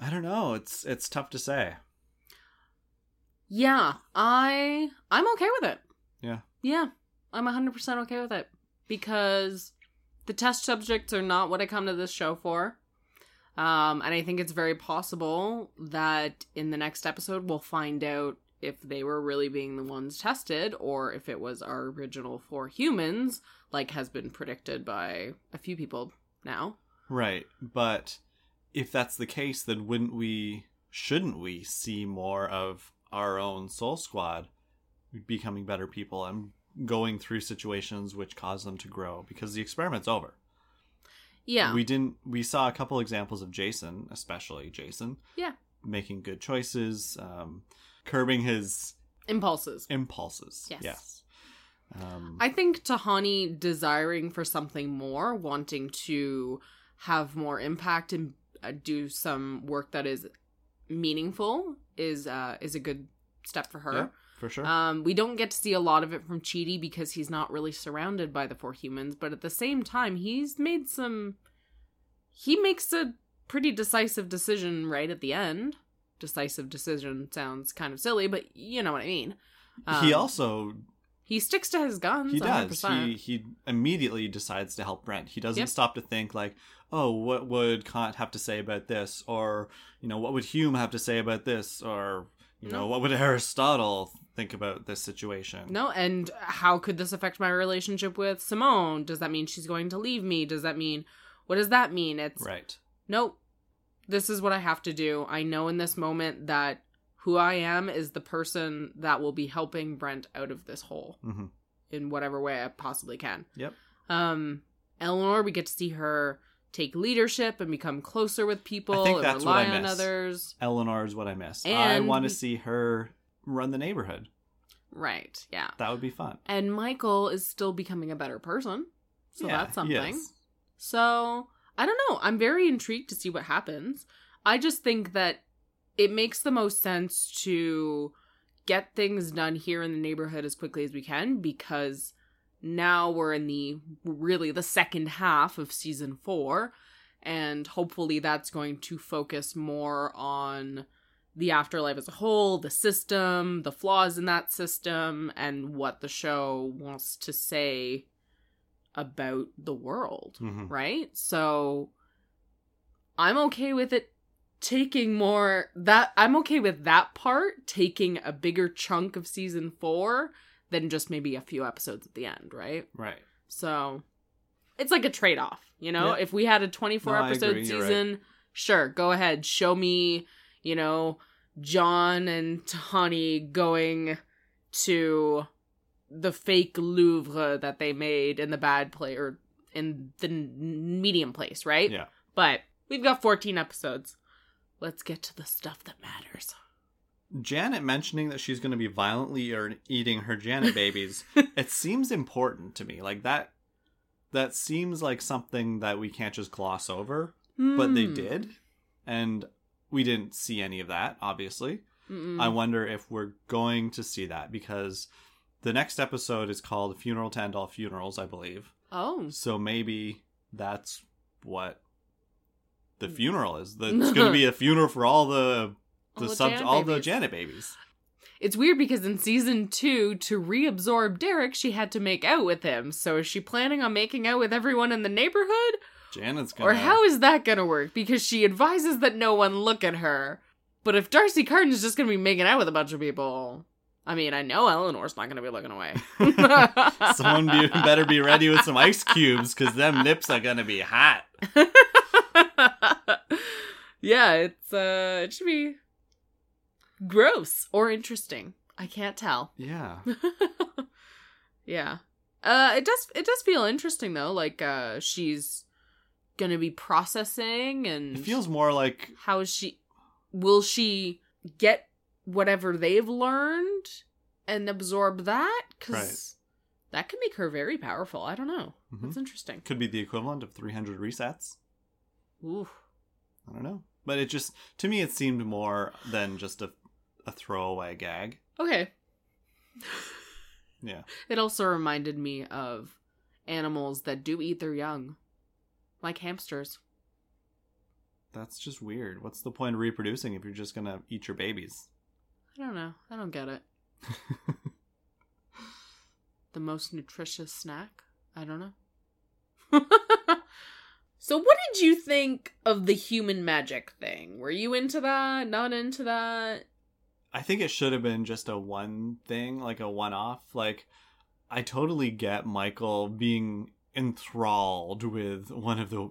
I don't know. It's it's tough to say. Yeah, I I'm okay with it. Yeah. Yeah, I'm 100% okay with it because the test subjects are not what I come to this show for. Um, and I think it's very possible that in the next episode we'll find out if they were really being the ones tested or if it was our original four humans, like has been predicted by a few people now. Right. But if that's the case, then wouldn't we shouldn't we see more of our own soul squad becoming better people and going through situations which cause them to grow because the experiment's over. Yeah. We didn't we saw a couple examples of Jason, especially Jason, yeah. making good choices, um curbing his Impulses. impulses. Yes. Yes. Um I think Tahani desiring for something more, wanting to have more impact and uh, do some work that is meaningful is uh is a good step for her. For sure. Um we don't get to see a lot of it from Chidi because he's not really surrounded by the four humans, but at the same time he's made some he makes a pretty decisive decision right at the end. Decisive decision sounds kind of silly, but you know what I mean. he Um, also he sticks to his guns. he does 100%. he he immediately decides to help brent he doesn't Yep. stop to think like oh what would kant have to say about this or you know what would hume have to say about this or you know No. what would aristotle think about this situation No, and how could this affect my relationship with Simone? Does that mean she's going to leave me? Does that mean what does that mean? It's right nope. This is what I have to do. I know in this moment that who I am is the person that will be helping Brent out of this hole hmm in whatever way I possibly can. yep Um Eleanor, we get to see her take leadership and become closer with people and rely on miss. others. eleanor is what i miss i want to see her run the neighborhood Right. Yeah. that would be fun And Michael is still becoming a better person. So Yeah, that's something. yes. So I don't know. I'm very intrigued to see what happens. I just think that it makes the most sense to get things done here in the neighborhood as quickly as we can because now we're in the really the second half of season four and hopefully that's going to focus more on the afterlife as a whole, the system, the flaws in that system, and what the show wants to say about the world, Mhm. right? So I'm okay with it taking more that I'm okay with that part taking a bigger chunk of season 4 than just maybe a few episodes at the end, right? right So it's like a trade-off, you know? Yeah. If we had a 24 No, episode agree, you're right. season, Sure, go ahead. Show me, you know, John and Tahani going to the fake Louvre that they made in the bad play or in the n- medium place, right? Yeah. But we've got 14 episodes. Let's get to the stuff that matters. Janet mentioning that she's going to be violently eating her Janet babies, it seems important to me. Like that that seems like something that we can't just gloss over, but they Hmm. did. And we didn't see any of that, obviously. Mm-mm. I wonder if we're going to see that because the next episode is called Funeral to End All Funerals, I believe. oh. So maybe that's what the funeral is. It's going to be a funeral for all the the the sub all the. Janet babies. It's weird because in season two, to reabsorb Derek, she had to make out with him. So is she planning on making out with everyone in the neighborhood? Janet's gonna Or how is that gonna work? Because she advises that no one look at her. But if D'Arcy Carden's just gonna be making out with a bunch of people, I mean, I know Eleanor's not gonna be looking away. Someone be, better be ready with some ice cubes because them nips are gonna be hot. yeah, it's uh, it should be gross or interesting. I can't tell. Yeah, yeah. Uh it does it does feel interesting though. Like uh she's gonna be processing and it feels more like how is she will she get whatever they've learned and absorb that? Cause Right. that can make her very powerful. I don't know. Mhm. That's interesting. could be the equivalent of 300 resets. Ooh. I don't know, but it just to me it seemed more than just a a throwaway gag. Okay. Yeah, It also reminded me of animals that do eat their young. Like hamsters. that's just weird. What's the point of reproducing if you're just gonna eat your babies? I don't know. I don't get it. the most nutritious snack? I don't know. so, what did you think of the human magic thing? Were you into that? Not into that? I think it should have been just a one thing, like a one off. Like, I totally get Michael being enthralled with one of the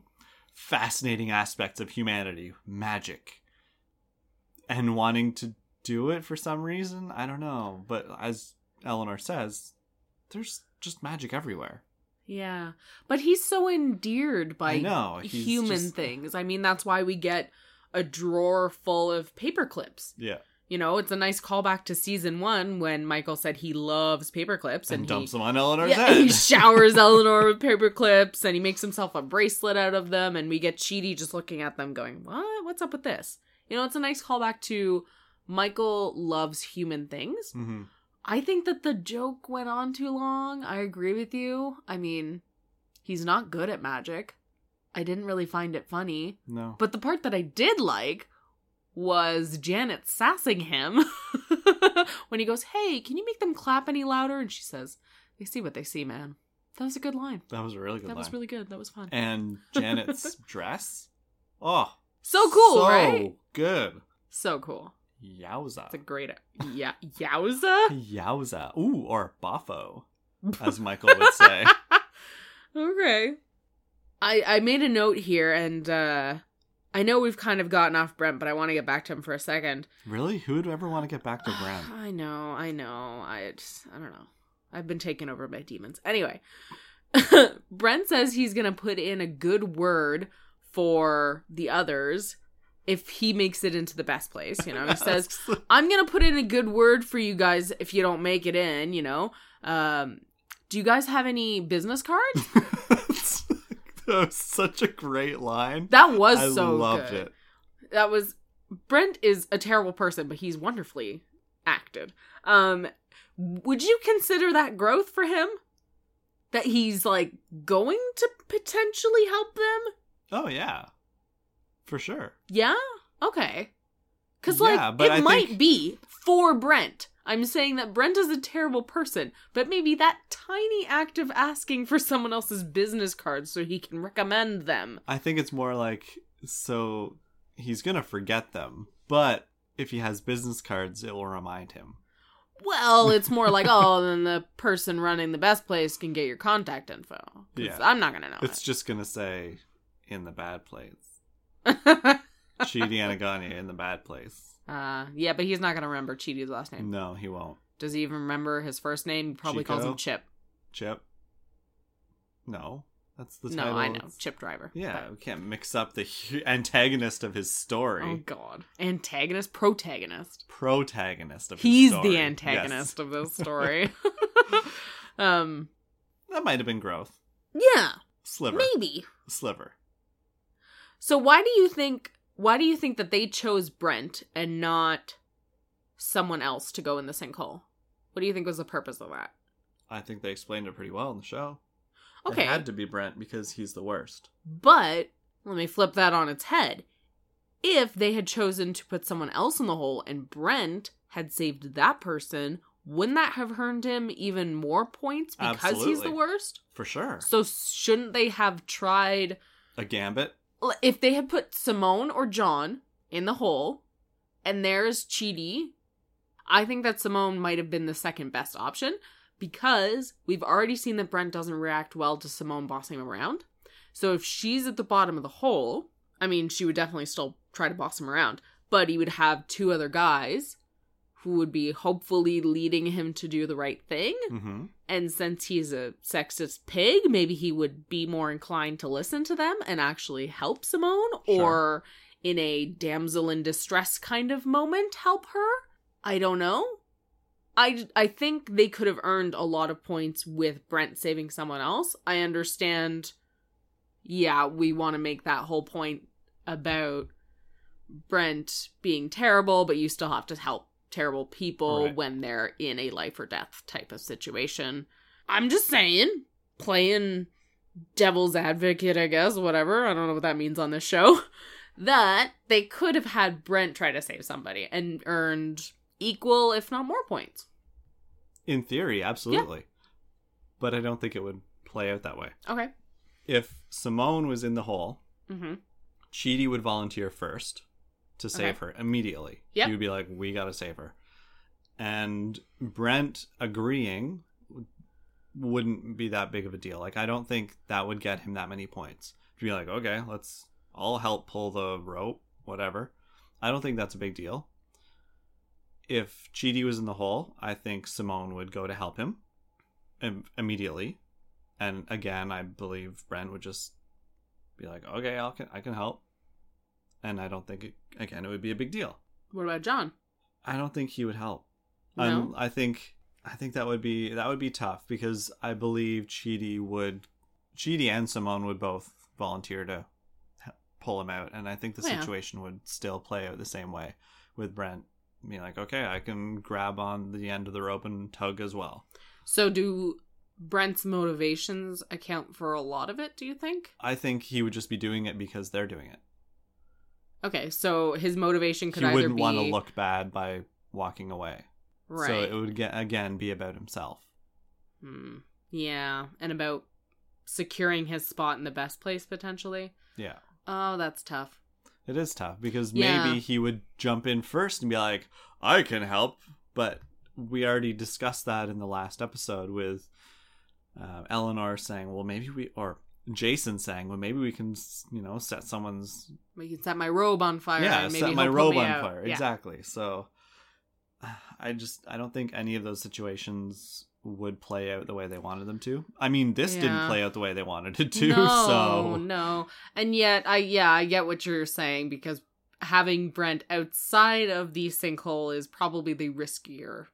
fascinating aspects of humanity magic and wanting to do it for some reason. I don't know. But as Eleanor says, there's just magic everywhere. Yeah. But he's so endeared by I know, human just- things. I mean, that's why we get a drawer full of paper clips. Yeah. You know, it's a nice callback to season one when Michael said he loves paper clips And, and, dumps he, them on Eleanor's yeah, head. he showers Eleanor with paper clips and he makes himself a bracelet out of them and we get Chidi just looking at them going, What? What's up with this? You know, it's a nice callback to Michael loves human things. hmm I think that the joke went on too long. I agree with you. I mean, he's not good at magic. I didn't really find it funny. No. But the part that I did like was Janet sassing him when he goes, Hey, can you make them clap any louder? And she says, They see what they see, man. That was a good line. that was a really good line. that was really good. That was fun. And Janet's dress? Oh, so cool, so right? good. So cool. Yowza. It's a great. Yeah. Yowza? Yowza. Ooh, or boffo, as Michael would say. okay. I I made a note here and uh I know we've kind of gotten off Brent, but I want to get back to him for a second. really? Who would ever want to get back to Brent? I know, I know. I just, I don't know. I've been taken over by demons. Anyway, Brent says he's going to put in a good word for the others if he makes it into the best place, you know. He says, "I'm going to put in a good word for you guys if you don't make it in, you know. Um do you guys have any business cards? that was such a great line. That was so good. I so loved good. it. that was Brent is a terrible person, but he's wonderfully acted. Um would you consider that growth for him? That he's like going to potentially help them? Oh yeah, for sure. Yeah? Okay. Yeah, like it I might think- be for Brent. I'm saying that Brent is a terrible person, but maybe that tiny act of asking for someone else's business cards so he can recommend them. I think it's more like so he's gonna forget them, but if he has business cards, it will remind him. Well, it's more like, oh, then the person running the best place can get your contact info. Yeah. I'm not gonna know. It's just gonna say in the bad place. it. Chidi Anagonye in the bad place. Uh, yeah, but he's not gonna remember Chidi's last name. No, he won't. Does he even remember his first name? He probably calls him Chip. Chip. No, that's the title. No. I know, It's- Chip Driver. Yeah, but- we can't mix up the hu- antagonist of his story. Oh God, antagonist, protagonist. Protagonist of his He's the Yes. antagonist of this story. um, That might have been growth. yeah, Sliver. maybe. Sliver. So why do you think? Why do you think that they chose Brent and not someone else to go in the sinkhole? What do you think was the purpose of that? I think they explained it pretty well in the show. Okay, It had to be Brent because he's the worst. But let me flip that on its head. If they had chosen to put someone else in the hole and Brent had saved that person, wouldn't that have earned him even more points because he's the worst? For sure. So shouldn't they have tried A gambit. If they had put Simone or John in the hole and there's Chidi, I think that Simone might have been the second best option because we've already seen that Brent doesn't react well to Simone bossing him around. So if she's at the bottom of the hole, I mean, she would definitely still try to boss him around, but he would have two other guys who would be hopefully leading him to do the right thing. Mm-hmm. And since he's a sexist pig, maybe he would be more inclined to listen to them and actually help Simone, Sure. or in a damsel in distress kind of moment, help her. I don't know. I, I think they could have earned a lot of points with Brent saving someone else. I understand, yeah, we want to make that whole point about Brent being terrible, but you still have to help terrible people Right. when they're in a life or death type of situation. I'm just saying, playing devil's advocate, I guess, whatever. I don't know what that means on this show. That they could have had Brent try to save somebody and earned equal, if not more points. In theory, absolutely. But I don't think it would play out that way. Okay. If Simone was in the hole, Mm-hmm. Chidi would volunteer first to save Okay. her immediately. Yep. He would be like, "We got to save her," and Brent agreeing wouldn't be that big of a deal. Like, I don't think that would get him that many points. To be like, "Okay, let's all help pull the rope, whatever." I don't think that's a big deal. If Chidi was in the hole, I think Simone would go to help him im- immediately, and again, I believe Brent would just be like, "Okay, I can I can help," and I don't think it, again it would be a big deal. What about John? I don't think he would help. No? Um, I think I think that would be that would be tough because I believe Chidi would Chidi and Simone would both volunteer to pull him out, and I think the Yeah. situation would still play out the same way with Brent being like, "Okay, I can grab on the end of the rope and tug as well." So, do Brent's motivations account for a lot of it, do you think? I think he would just be doing it because they're doing it. Okay, so his motivation could he wouldn't be want to look bad by walking away. right. So it would get again be about himself. Hmm. Yeah, and about securing his spot in the best place potentially. Yeah. Oh, that's tough. It is tough because Yeah. maybe he would jump in first and be like, "I can help," but we already discussed that in the last episode with uh, Eleanor saying, "Well, maybe we," or Jason saying, "Well, maybe we can, you know, set someone's We can set my robe on fire. yeah, and maybe set my robe on out. fire." Yeah. Exactly. So, I just I don't think any of those situations would play out the way they wanted them to. I mean, this didn't play out the way they wanted it to. No, so no. And yet, I yeah, I get what you're saying because having Brent outside of the sinkhole is probably the riskier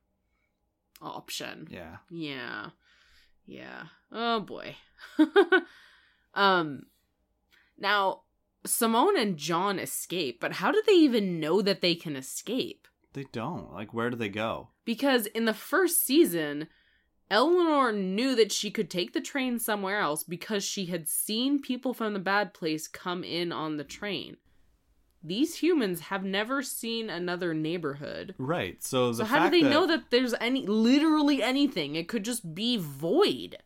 option. yeah, Yeah. Yeah. Oh boy. um now Simone and John escape, but how do they even know that they can escape? they don't. Like, where do they go? Because in the first season, Eleanor knew that she could take the train somewhere else because she had seen people from the bad place come in on the train. These humans have never seen another neighborhood. Right. So So how do they know that there's any literally anything? It could just be void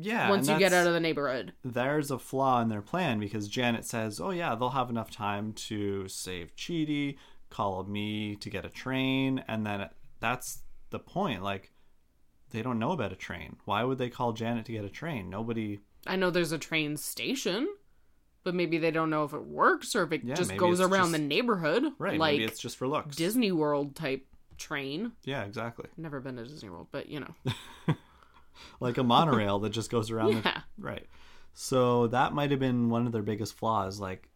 Yeah. once you get out of the neighborhood. there's a flaw in their plan because Janet says, "Oh yeah, they'll have enough time to save Chidi, call me to get a train," and then that's the point. Like, they don't know about a train. Why would they call Janet to get a train? Nobody. I know there's a train station. But maybe they don't know if it works or if it Yeah, just goes around just- the neighborhood. Right. Like maybe it's just for looks. Disney World type train. Yeah, exactly. Never been to Disney World, but you know. Like a monorail that just goes around. Yeah. The... Right. So that might have been one of their biggest flaws, like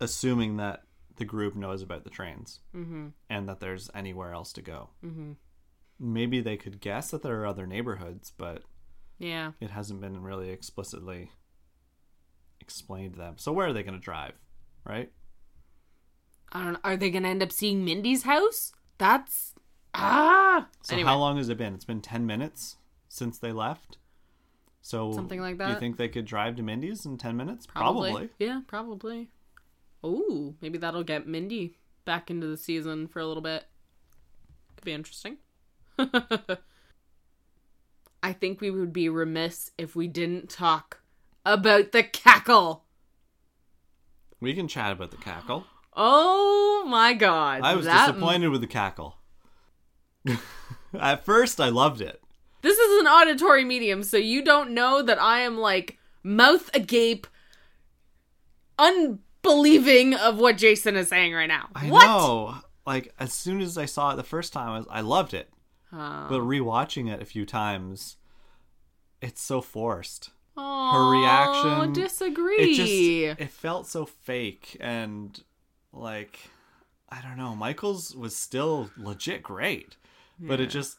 assuming that the group knows about the trains Mm-hmm. and that there's anywhere else to go. Mm-hmm. Maybe they could guess that there are other neighborhoods, but Yeah. it hasn't been really explicitly explained to them. So where are they going to drive? Right? I don't know. Are they going to end up seeing Mindy's house? That's ah. So anyway, how long has it been? It's been 10 minutes since they left. So Something like that. Do you think they could drive to Mindy's in 10 minutes? probably. Yeah, probably. Oh, maybe that'll get Mindy back into the season for a little bit. Could be interesting. I think we would be remiss if we didn't talk about the cackle. We can chat about the cackle. Oh my god. I was that- disappointed with the cackle. At first, I loved it. This is an auditory medium, so you don't know that I am like mouth agape, unbelieving of what Jason is saying right now. I what? know. Like as soon as I saw it the first time, I, was, I loved it. Oh. But rewatching it a few times, it's so forced. Her reaction- Disagree. It just it felt so fake and like I don't know. Michael's was still legit great, but it just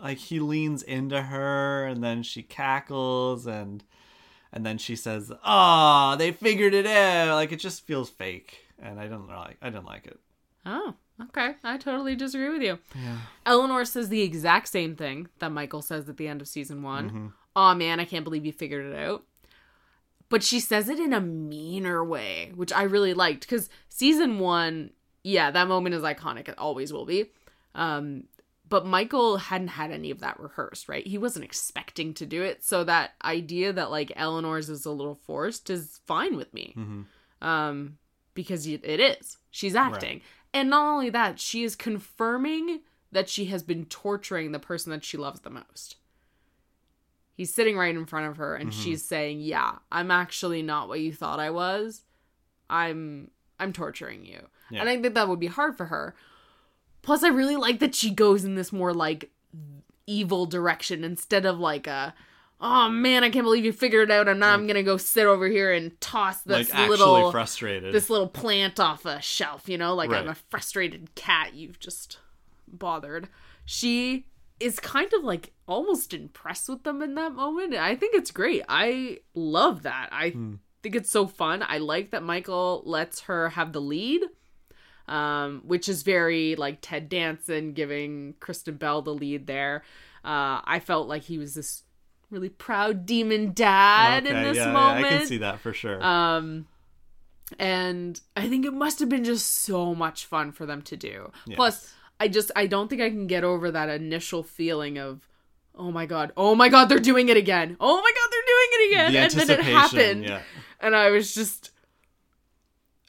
like he leans into her and then she cackles and and then she says, "Ah, they figured it out." Like it just feels fake, and I don't like. I didn't like it. Oh, okay. I totally disagree with you. Eleanor says the exact same thing that Michael says at the end of season one. Aw, man, I can't believe you figured it out. But she says it in a meaner way, which I really liked because season one, yeah, that moment is iconic. It always will be. Um, but Michael hadn't had any of that rehearsed, right? He wasn't expecting to do it. So that idea that like Eleanor's is a little forced is fine with me. Um, because it is. She's acting. And not only that, she is confirming that she has been torturing the person that she loves the most. He's sitting right in front of her and she's saying, "Yeah, I'm actually not what you thought I was. I'm I'm torturing you." Yeah. And I think that would be hard for her. Plus I really like that she goes in this more like evil direction instead of like a Oh man, I can't believe you figured it out, and now I'm gonna go sit over here and toss this like little frustrated. this little plant off a shelf, you know, like I'm a frustrated cat you've just bothered. She is kind of like almost impressed with them in that moment. I think it's great. I love that. I hmm. think it's so fun. I like that Michael lets her have the lead. Um, which is very like Ted Danson giving Kristen Bell the lead there. Uh, I felt like he was this really proud demon dad in this yeah, yeah, moment. I can see that for sure. Um, and I think it must have been just so much fun for them to do. Plus, I just I don't think I can get over that initial feeling of, oh my god, oh my god, they're doing it again. Oh my god, they're doing it again. the and then it anticipation. happened, Yeah. and I was just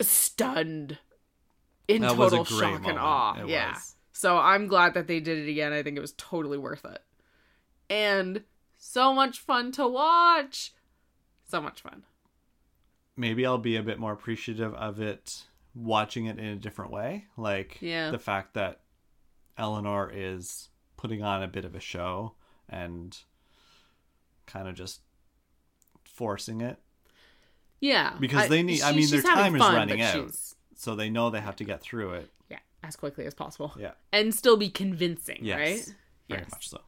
stunned in That was a total shock and awe. It yeah. was. So I'm glad that they did it again. I think it was totally worth it. And so much fun to watch. So much fun. maybe I'll be a bit more appreciative of it watching it in a different way. Like Yeah. the fact that Eleanor is putting on a bit of a show and kind of just forcing it Yeah. because they need I mean their time is running out. she's- So they know they have to get through it. Yeah, as quickly as possible. Yeah. And still be convincing, Yes. right? Very Yes. much so.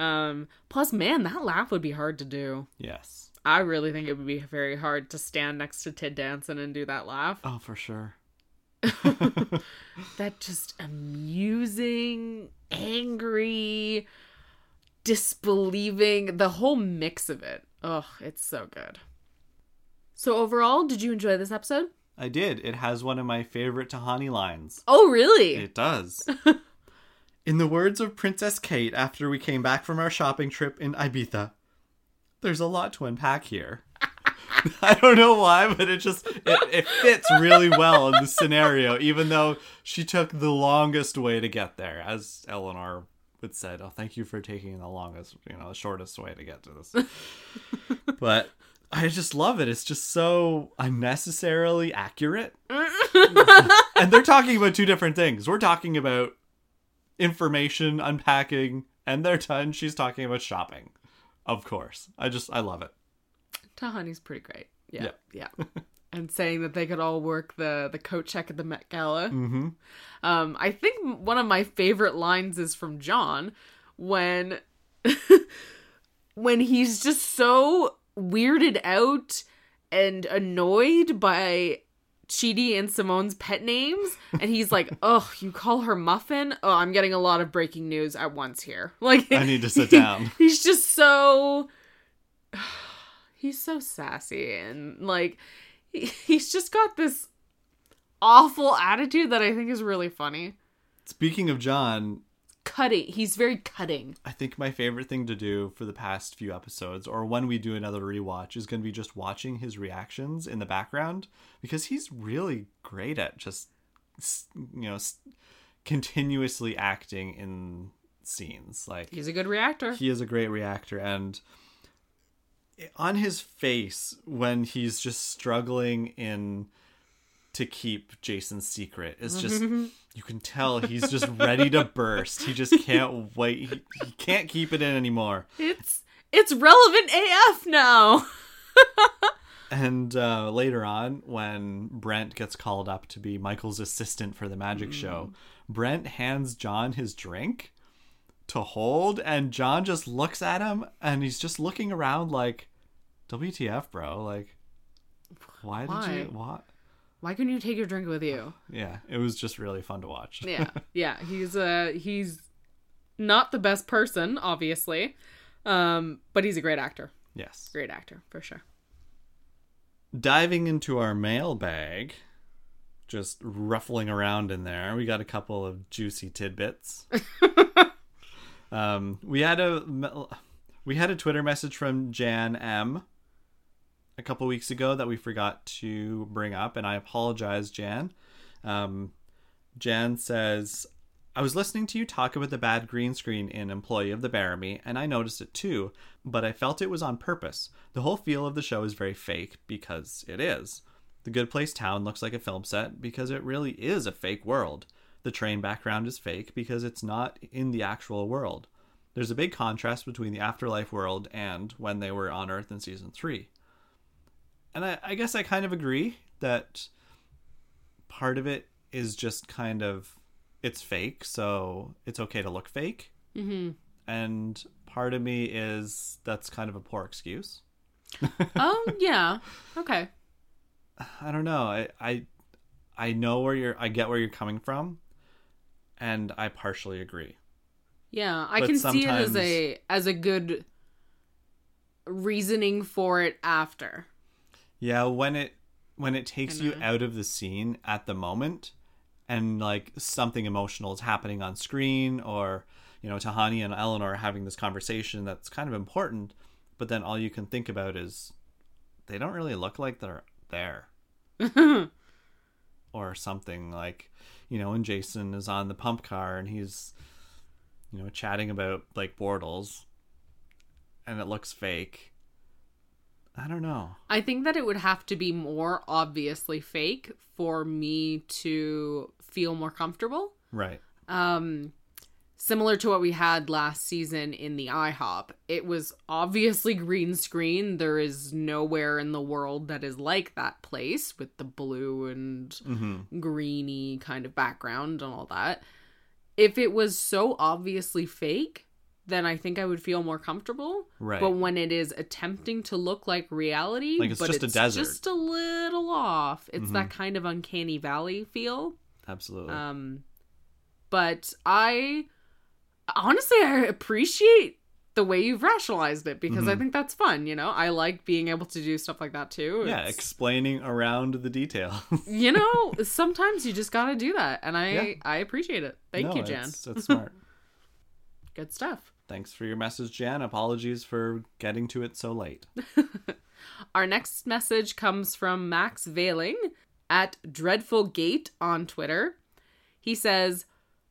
Um plus man, that laugh would be hard to do. Yes. I really think it would be very hard to stand next to Ted Danson and do that laugh. Oh, for sure. That just amusing, angry, disbelieving, the whole mix of it. Oh, it's so good. So overall, did you enjoy this episode? I did. It has one of my favorite Tahani lines. Oh, really? It does. in the words of Princess Kate after we came back from our shopping trip in Ibiza, there's a lot to unpack here. I don't know why, but it just it, it fits really well in the scenario, even though she took the longest way to get there, as Eleanor would said. Oh, thank you for taking the longest, you know, the shortest way to get to this. but I just love it. It's just so unnecessarily accurate. and they're talking about two different things. We're talking about information unpacking, and they're done. She's talking about shopping. Of course. I just I love it. Tahani's pretty great. Yeah, yeah. and saying that they could all work the the coat check at the Met Gala. Mm-hmm. Um, I think one of my favorite lines is from John when when he's just so weirded out and annoyed by Chidi and Simone's pet names, and he's like, "Oh, you call her Muffin? Oh, I'm getting a lot of breaking news at once here. Like, I need to sit down. he's just so he's so sassy and like he, he's just got this awful attitude that I think is really funny. Speaking of John, Cutting. He's very cutting. I think my favorite thing to do for the past few episodes, or when we do another rewatch, is going to be just watching his reactions in the background because he's really great at just, you know, continuously acting in scenes. Like He's a good reactor. he is a great reactor, and on his face when he's just struggling in to keep Jason's secret is just you can tell he's just ready to burst. He just can't wait. He, he can't keep it in anymore. It's it's relevant AF now. And uh, later on, when Brent gets called up to be Michael's assistant for the magic Mm. show, Brent hands John his drink to hold, and John just looks at him and he's just looking around like, WTF, bro? Like, why did Why? you. What? Why couldn't you take your drink with you? Yeah, it was just really fun to watch. Yeah, yeah. He's uh he's not the best person, obviously, um, but he's a great actor. yes. Great actor for sure. diving into our mailbag, just ruffling around in there, we got a couple of juicy tidbits. um, we had a we had a Twitter message from Jan M. a couple weeks ago that we forgot to bring up, and I apologize, Jan. Um, Jan says, I was listening to you talk about the bad green screen in Employee of the Bearimy, and I noticed it too, but I felt it was on purpose. The whole feel of the show is very fake because it is. The Good Place town looks like a film set because it really is a fake world. The train background is fake because it's not in the actual world. There's a big contrast between the afterlife world and when they were on Earth in season 3. And I, I guess I kind of agree that part of it is just kind of it's fake, so it's okay to look fake. Mm-hmm. And part of me is that's kind of a poor excuse. Oh yeah, okay. I don't know. I I I know where you're. I get where you're coming from, and I partially agree. Yeah, I But can see it as a as a good reasoning for it after. Yeah, when it when it takes you mm-hmm. out of the scene at the moment, and like something emotional is happening on screen, or you know Tahani and Eleanor are having this conversation that's kind of important, but then all you can think about is they don't really look like they're there, or something like you know when Jason is on the pump car and he's you know chatting about like Bortles, and it looks fake. I don't know. I think that it would have to be more obviously fake for me to feel more comfortable. Right. Um similar to what we had last season in the IHOP. It was obviously green screen. There is nowhere in the world that is like that place with the blue and greeny kind of background and all that. If it was so obviously fake, then I think I would feel more comfortable. Right. But when it is attempting to look like reality, Like it's but just a desert. Mm-hmm. just a little off. It's that kind of uncanny valley feel. Absolutely. Um, but I honestly I appreciate the way you've rationalized it because I think that's fun. You know, I like being able to do stuff like that too. yeah, explaining around the detail. you know, sometimes you just got to do that, and I Yeah. I appreciate it. Thank No, you, Jan. It's, it's smart. Good stuff. Thanks for your message, Jan. Apologies for getting to it so late. Our next message comes from Max Veiling at Dreadful Gate on Twitter. He says,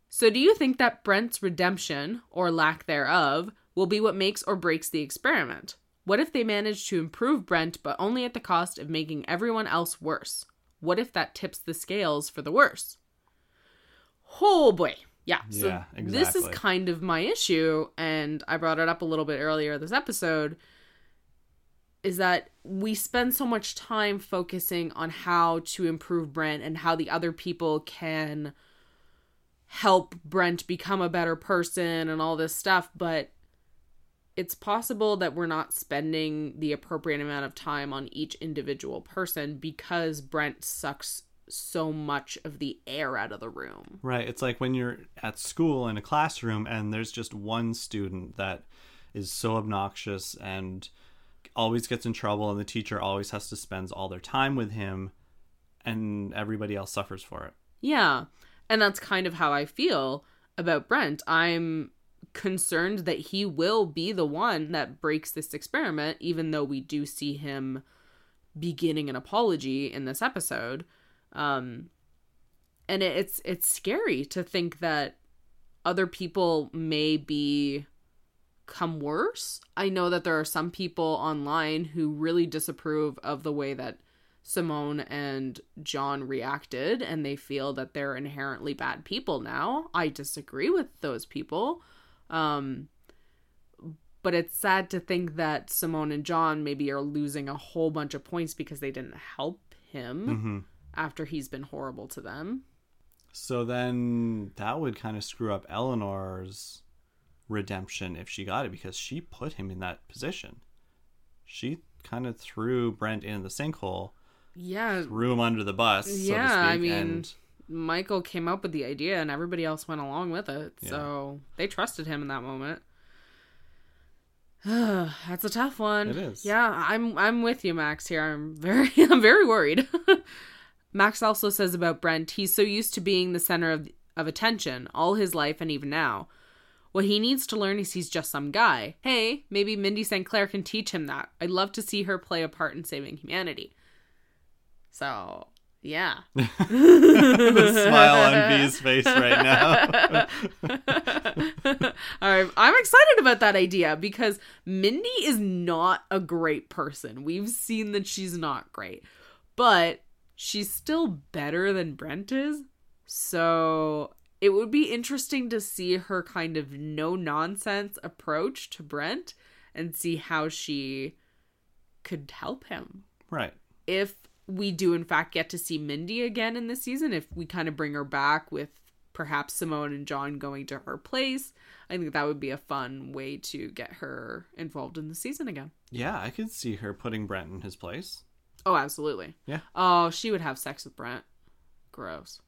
So do you think that Brent's redemption, or lack thereof, will be what makes or breaks the experiment? What if they manage to improve Brent, but only at the cost of making everyone else worse? What if that tips the scales for the worse? Oh boy. Yeah. So Yeah, this is kind of my issue, and I brought it up a little bit earlier this episode. Is that we spend so much time focusing on how to improve Brent and how the other people can help Brent become a better person and all this stuff, but it's possible that we're not spending the appropriate amount of time on each individual person because Brent sucks so much of the air out of the room. Right. It's like when you're at school in a classroom and there's just one student that is so obnoxious and always gets in trouble and the teacher always has to spend all their time with him and everybody else suffers for it. Yeah. And that's kind of how I feel about Brent. I'm concerned that he will be the one that breaks this experiment, even though we do see him beginning an apology in this episode. Um, and it, it's it's scary to think that other people may be come worse. I know that there are some people online who really disapprove of the way that Simone and John reacted and they feel that they're inherently bad people now. I disagree with those people. Um but it's sad to think that Simone and John maybe are losing a whole bunch of points because they didn't help him Mm-hmm. After he's been horrible to them. So then that would kind of screw up Eleanor's redemption if she got it because she put him in that position. She kind of threw Brent in the sinkhole, Yeah, threw him under the bus, so to Yeah, speak, I mean- and Michael came up with the idea and everybody else went along with it. So they trusted him in that moment. That's a tough one. It is. Yeah, I'm I'm with you, Max. Here, I'm very I'm very worried. Max also says about Brent, he's so used to being the center of of attention all his life and even now. What he needs to learn is he's just some guy. Hey, maybe Mindy St. Clair can teach him that. I'd love to see her play a part in saving humanity. So, yeah. the smile on V's face right now. I'm, I'm excited about that idea because Mindy is not a great person. We've seen that she's not great, but she's still better than Brent is. So it would be interesting to see her kind of no nonsense approach to Brent and see how she could help him right. if we do in fact get to see Mindy again in this season, if we kind of bring her back with perhaps Simone and John going to her place, I think that would be a fun way to get her involved in the season again. Yeah, I could see her putting Brent in his place. Oh, absolutely. Yeah. Oh, she would have sex with Brent. Gross.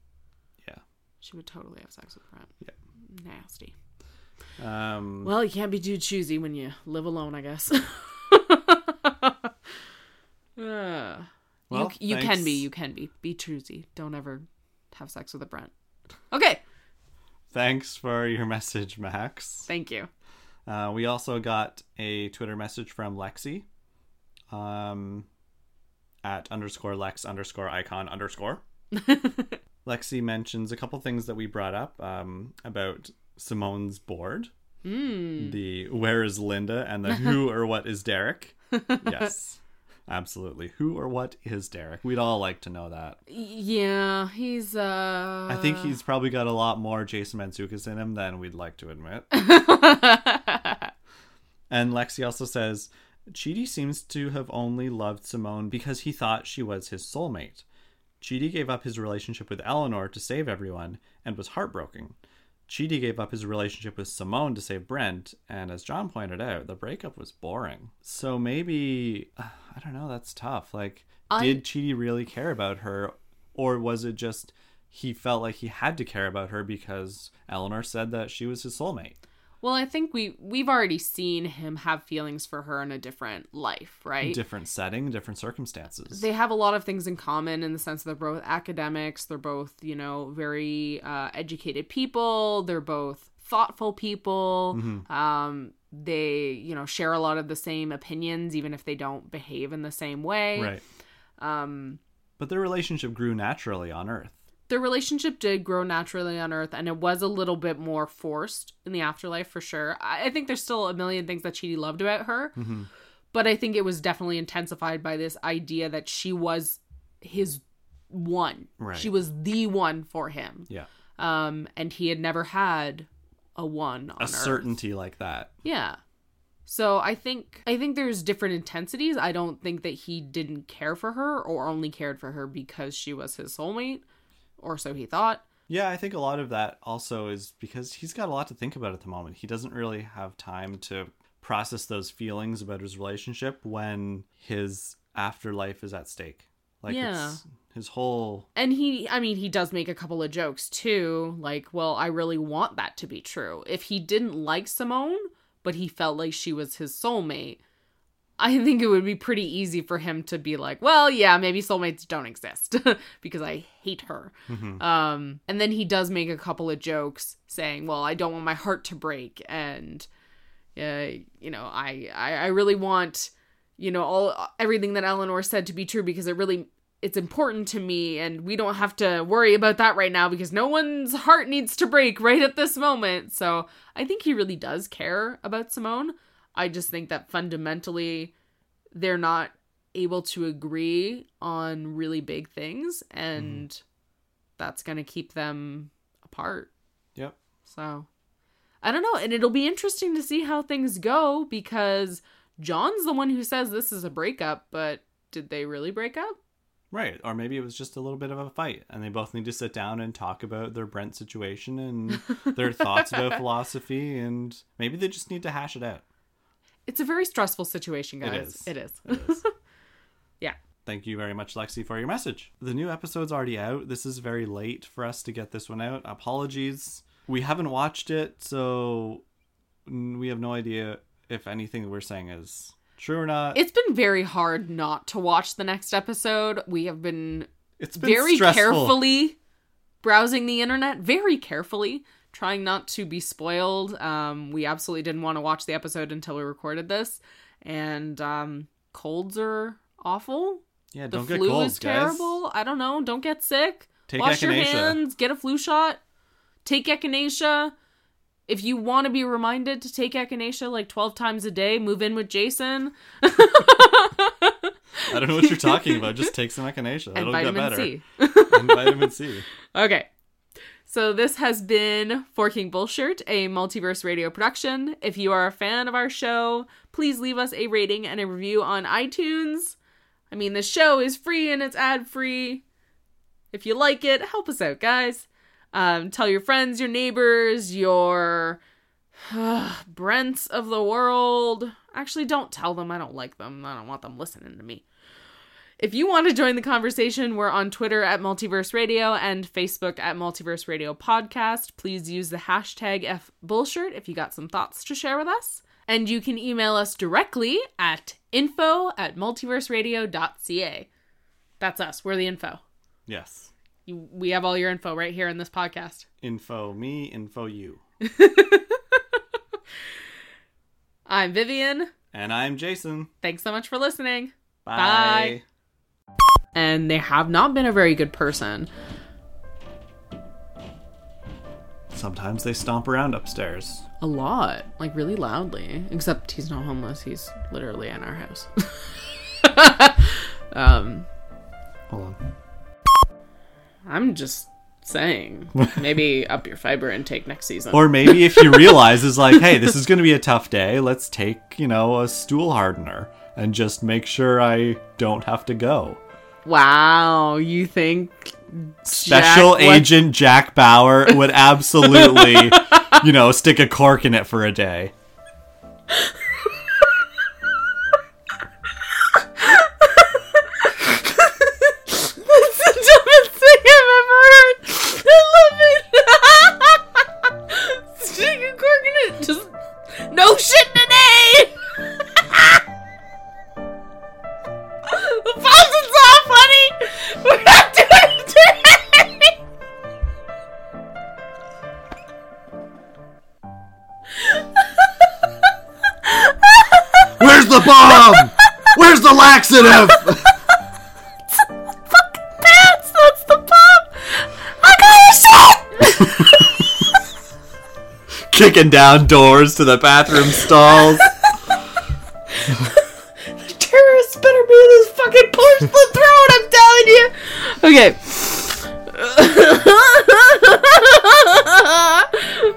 Yeah. She would totally have sex with Brent. Yeah. Nasty. Um, Well, you can't be too choosy when you live alone, I guess. Uh, Well, you, you can be. You can be. Be choosy. Don't ever have sex with a Brent. Okay. thanks for your message, Max. Thank you. Uh, we also got a Twitter message from Lexi um, at underscore Lex underscore icon underscore. Lexi mentions a couple things that we brought up um, about Simone's board. The where is Linda and the who or what is Derek. yes, absolutely. Who or what is Derek? We'd all like to know that. Yeah, he's uh I think he's probably got a lot more Jason Mantzoukas in him than we'd like to admit. And Lexi also says, Chidi seems to have only loved Simone because he thought she was his soulmate. Chidi gave up his relationship with Eleanor to save everyone and was heartbroken. Chidi gave up his relationship with Simone to save Brent, and as John pointed out, the breakup was boring. So maybe, I don't know, that's tough. Like, I- did Chidi really care about her, or was it just he felt like he had to care about her because Eleanor said that she was his soulmate? Well, I think we we've already seen him have feelings for her in a different life, right? different setting, different circumstances. they have a lot of things in common in the sense that they're both academics they're both you know very uh, educated people they're both thoughtful people um, they you know share a lot of the same opinions even if they don't behave in the same way right. um, But their relationship grew naturally on Earth. Their relationship did grow naturally on earth and it was a little bit more forced in the afterlife for sure i, I think there's still a million things that Chidi loved about her but I think it was definitely intensified by this idea that she was his one. Right. She was the one for him. Yeah. Um, and he had never had a one on A Earth. certainty like that. Yeah. So I think I think there's different intensities. I don't think that he didn't care for her or only cared for her because she was his soulmate, or so he thought. Yeah, I think a lot of that also is because he's got a lot to think about at the moment. He doesn't really have time to process those feelings about his relationship when his afterlife is at stake. Like Yeah. it's his whole And he I mean he does make a couple of jokes too, like, well, I really want that to be true. If he didn't like Simone, but he felt like she was his soulmate, I think it would be pretty easy for him to be like, well, yeah, maybe soulmates don't exist because I hate her. Um, and then he does make a couple of jokes saying, well, I don't want my heart to break. And, uh, you know, I, I, I really want, you know, all everything that Eleanor said to be true because it really it's important to me and we don't have to worry about that right now because no one's heart needs to break right at this moment. So I think he really does care about Simone. I just think that fundamentally they're not able to agree on really big things and that's going to keep them apart. Yep. So I don't know. And it'll be interesting to see how things go because John's the one who says this is a breakup, but did they really break up? Right. Or maybe it was just a little bit of a fight and they both need to sit down and talk about their Brent situation and their thoughts about philosophy and maybe they just need to hash it out. It's a very stressful situation, guys. is. It is. It is. yeah. Thank you very much, Lexi, for your message. The new episode's already out. This is very late for us to get this one out. Apologies. We haven't watched it, so we have no idea if anything we're saying is true or not. It's been very hard not to watch the next episode. We have been it's been very stressful. carefully browsing the internet, very carefully, trying not to be spoiled. Um, we absolutely didn't want to watch the episode until we recorded this. And um, colds are awful. Yeah, The don't get flu colds, is guys. terrible. I don't know. Don't get sick. Take Wash your echinacea. hands. Get a flu shot. Take echinacea. If you want to be reminded to take echinacea like 12 times a day, move in with Jason. I don't know what you're talking about. Just take some echinacea. and It'll get vitamin better. C. and vitamin C. Okay. So this has been Forking Bullshit, a multiverse radio production. If you are a fan of our show, please leave us a rating and a review on iTunes. I mean, the show is free and it's ad free. If you like it, help us out, guys. Um, tell your friends, your neighbors, your Brents of the world. Actually, don't tell them I don't like them. I don't want them listening to me. If you want to join the conversation, we're on Twitter at Multiverse Radio and Facebook at Multiverse Radio Podcast. Please use the hashtag FBullshit if you got some thoughts to share with us. And you can email us directly at info at multiverseradio.ca. That's us. We're the info. Yes. You, we have all your info right here in this podcast. Info me, info you. I'm Vivian. And I'm Jason. Thanks so much for listening. Bye. And they have not been a very good person. Sometimes they stomp around upstairs. A lot. Like really loudly. Except he's not homeless. He's literally in our house. um, Hold on. I'm just saying. Maybe up your fiber intake next season. Or maybe if you realize is like, hey, this is going to be a tough day, let's take, you know, a stool hardener and just make sure I don't have to go. Wow, you think Special Jack, what- Agent Jack Bauer would absolutely, you know, stick a cork in it for a day. sensitive. fucking pants. That's the pop. I got shit. Kicking down doors to the bathroom stalls. the terrorists better be in this fucking porcelain throne. I'm telling you. Okay.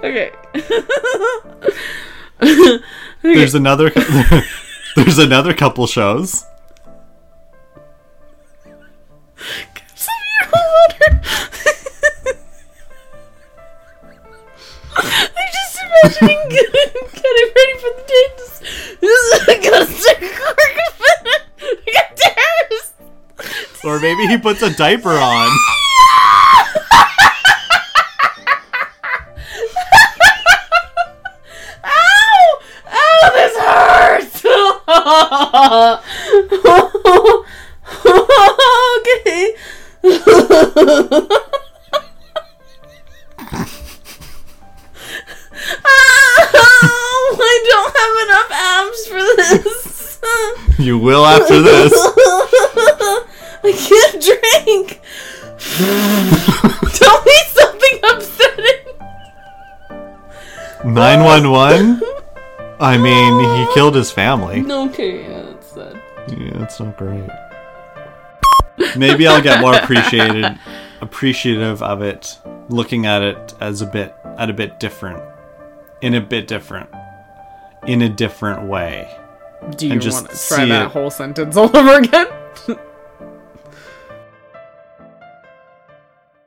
okay. okay. There's another. There's another couple shows. Puts a diaper on. Ow! Ow! This hurts. okay. Ow! I don't have enough abs for this. You will after this. 911? I mean, he killed his family. Okay, yeah, that's sad. Yeah, it's not great. Maybe I'll get more appreciated appreciative of it looking at it as a bit at a bit different. In a bit different. In a different way. Do you want to try that it. whole sentence all over again?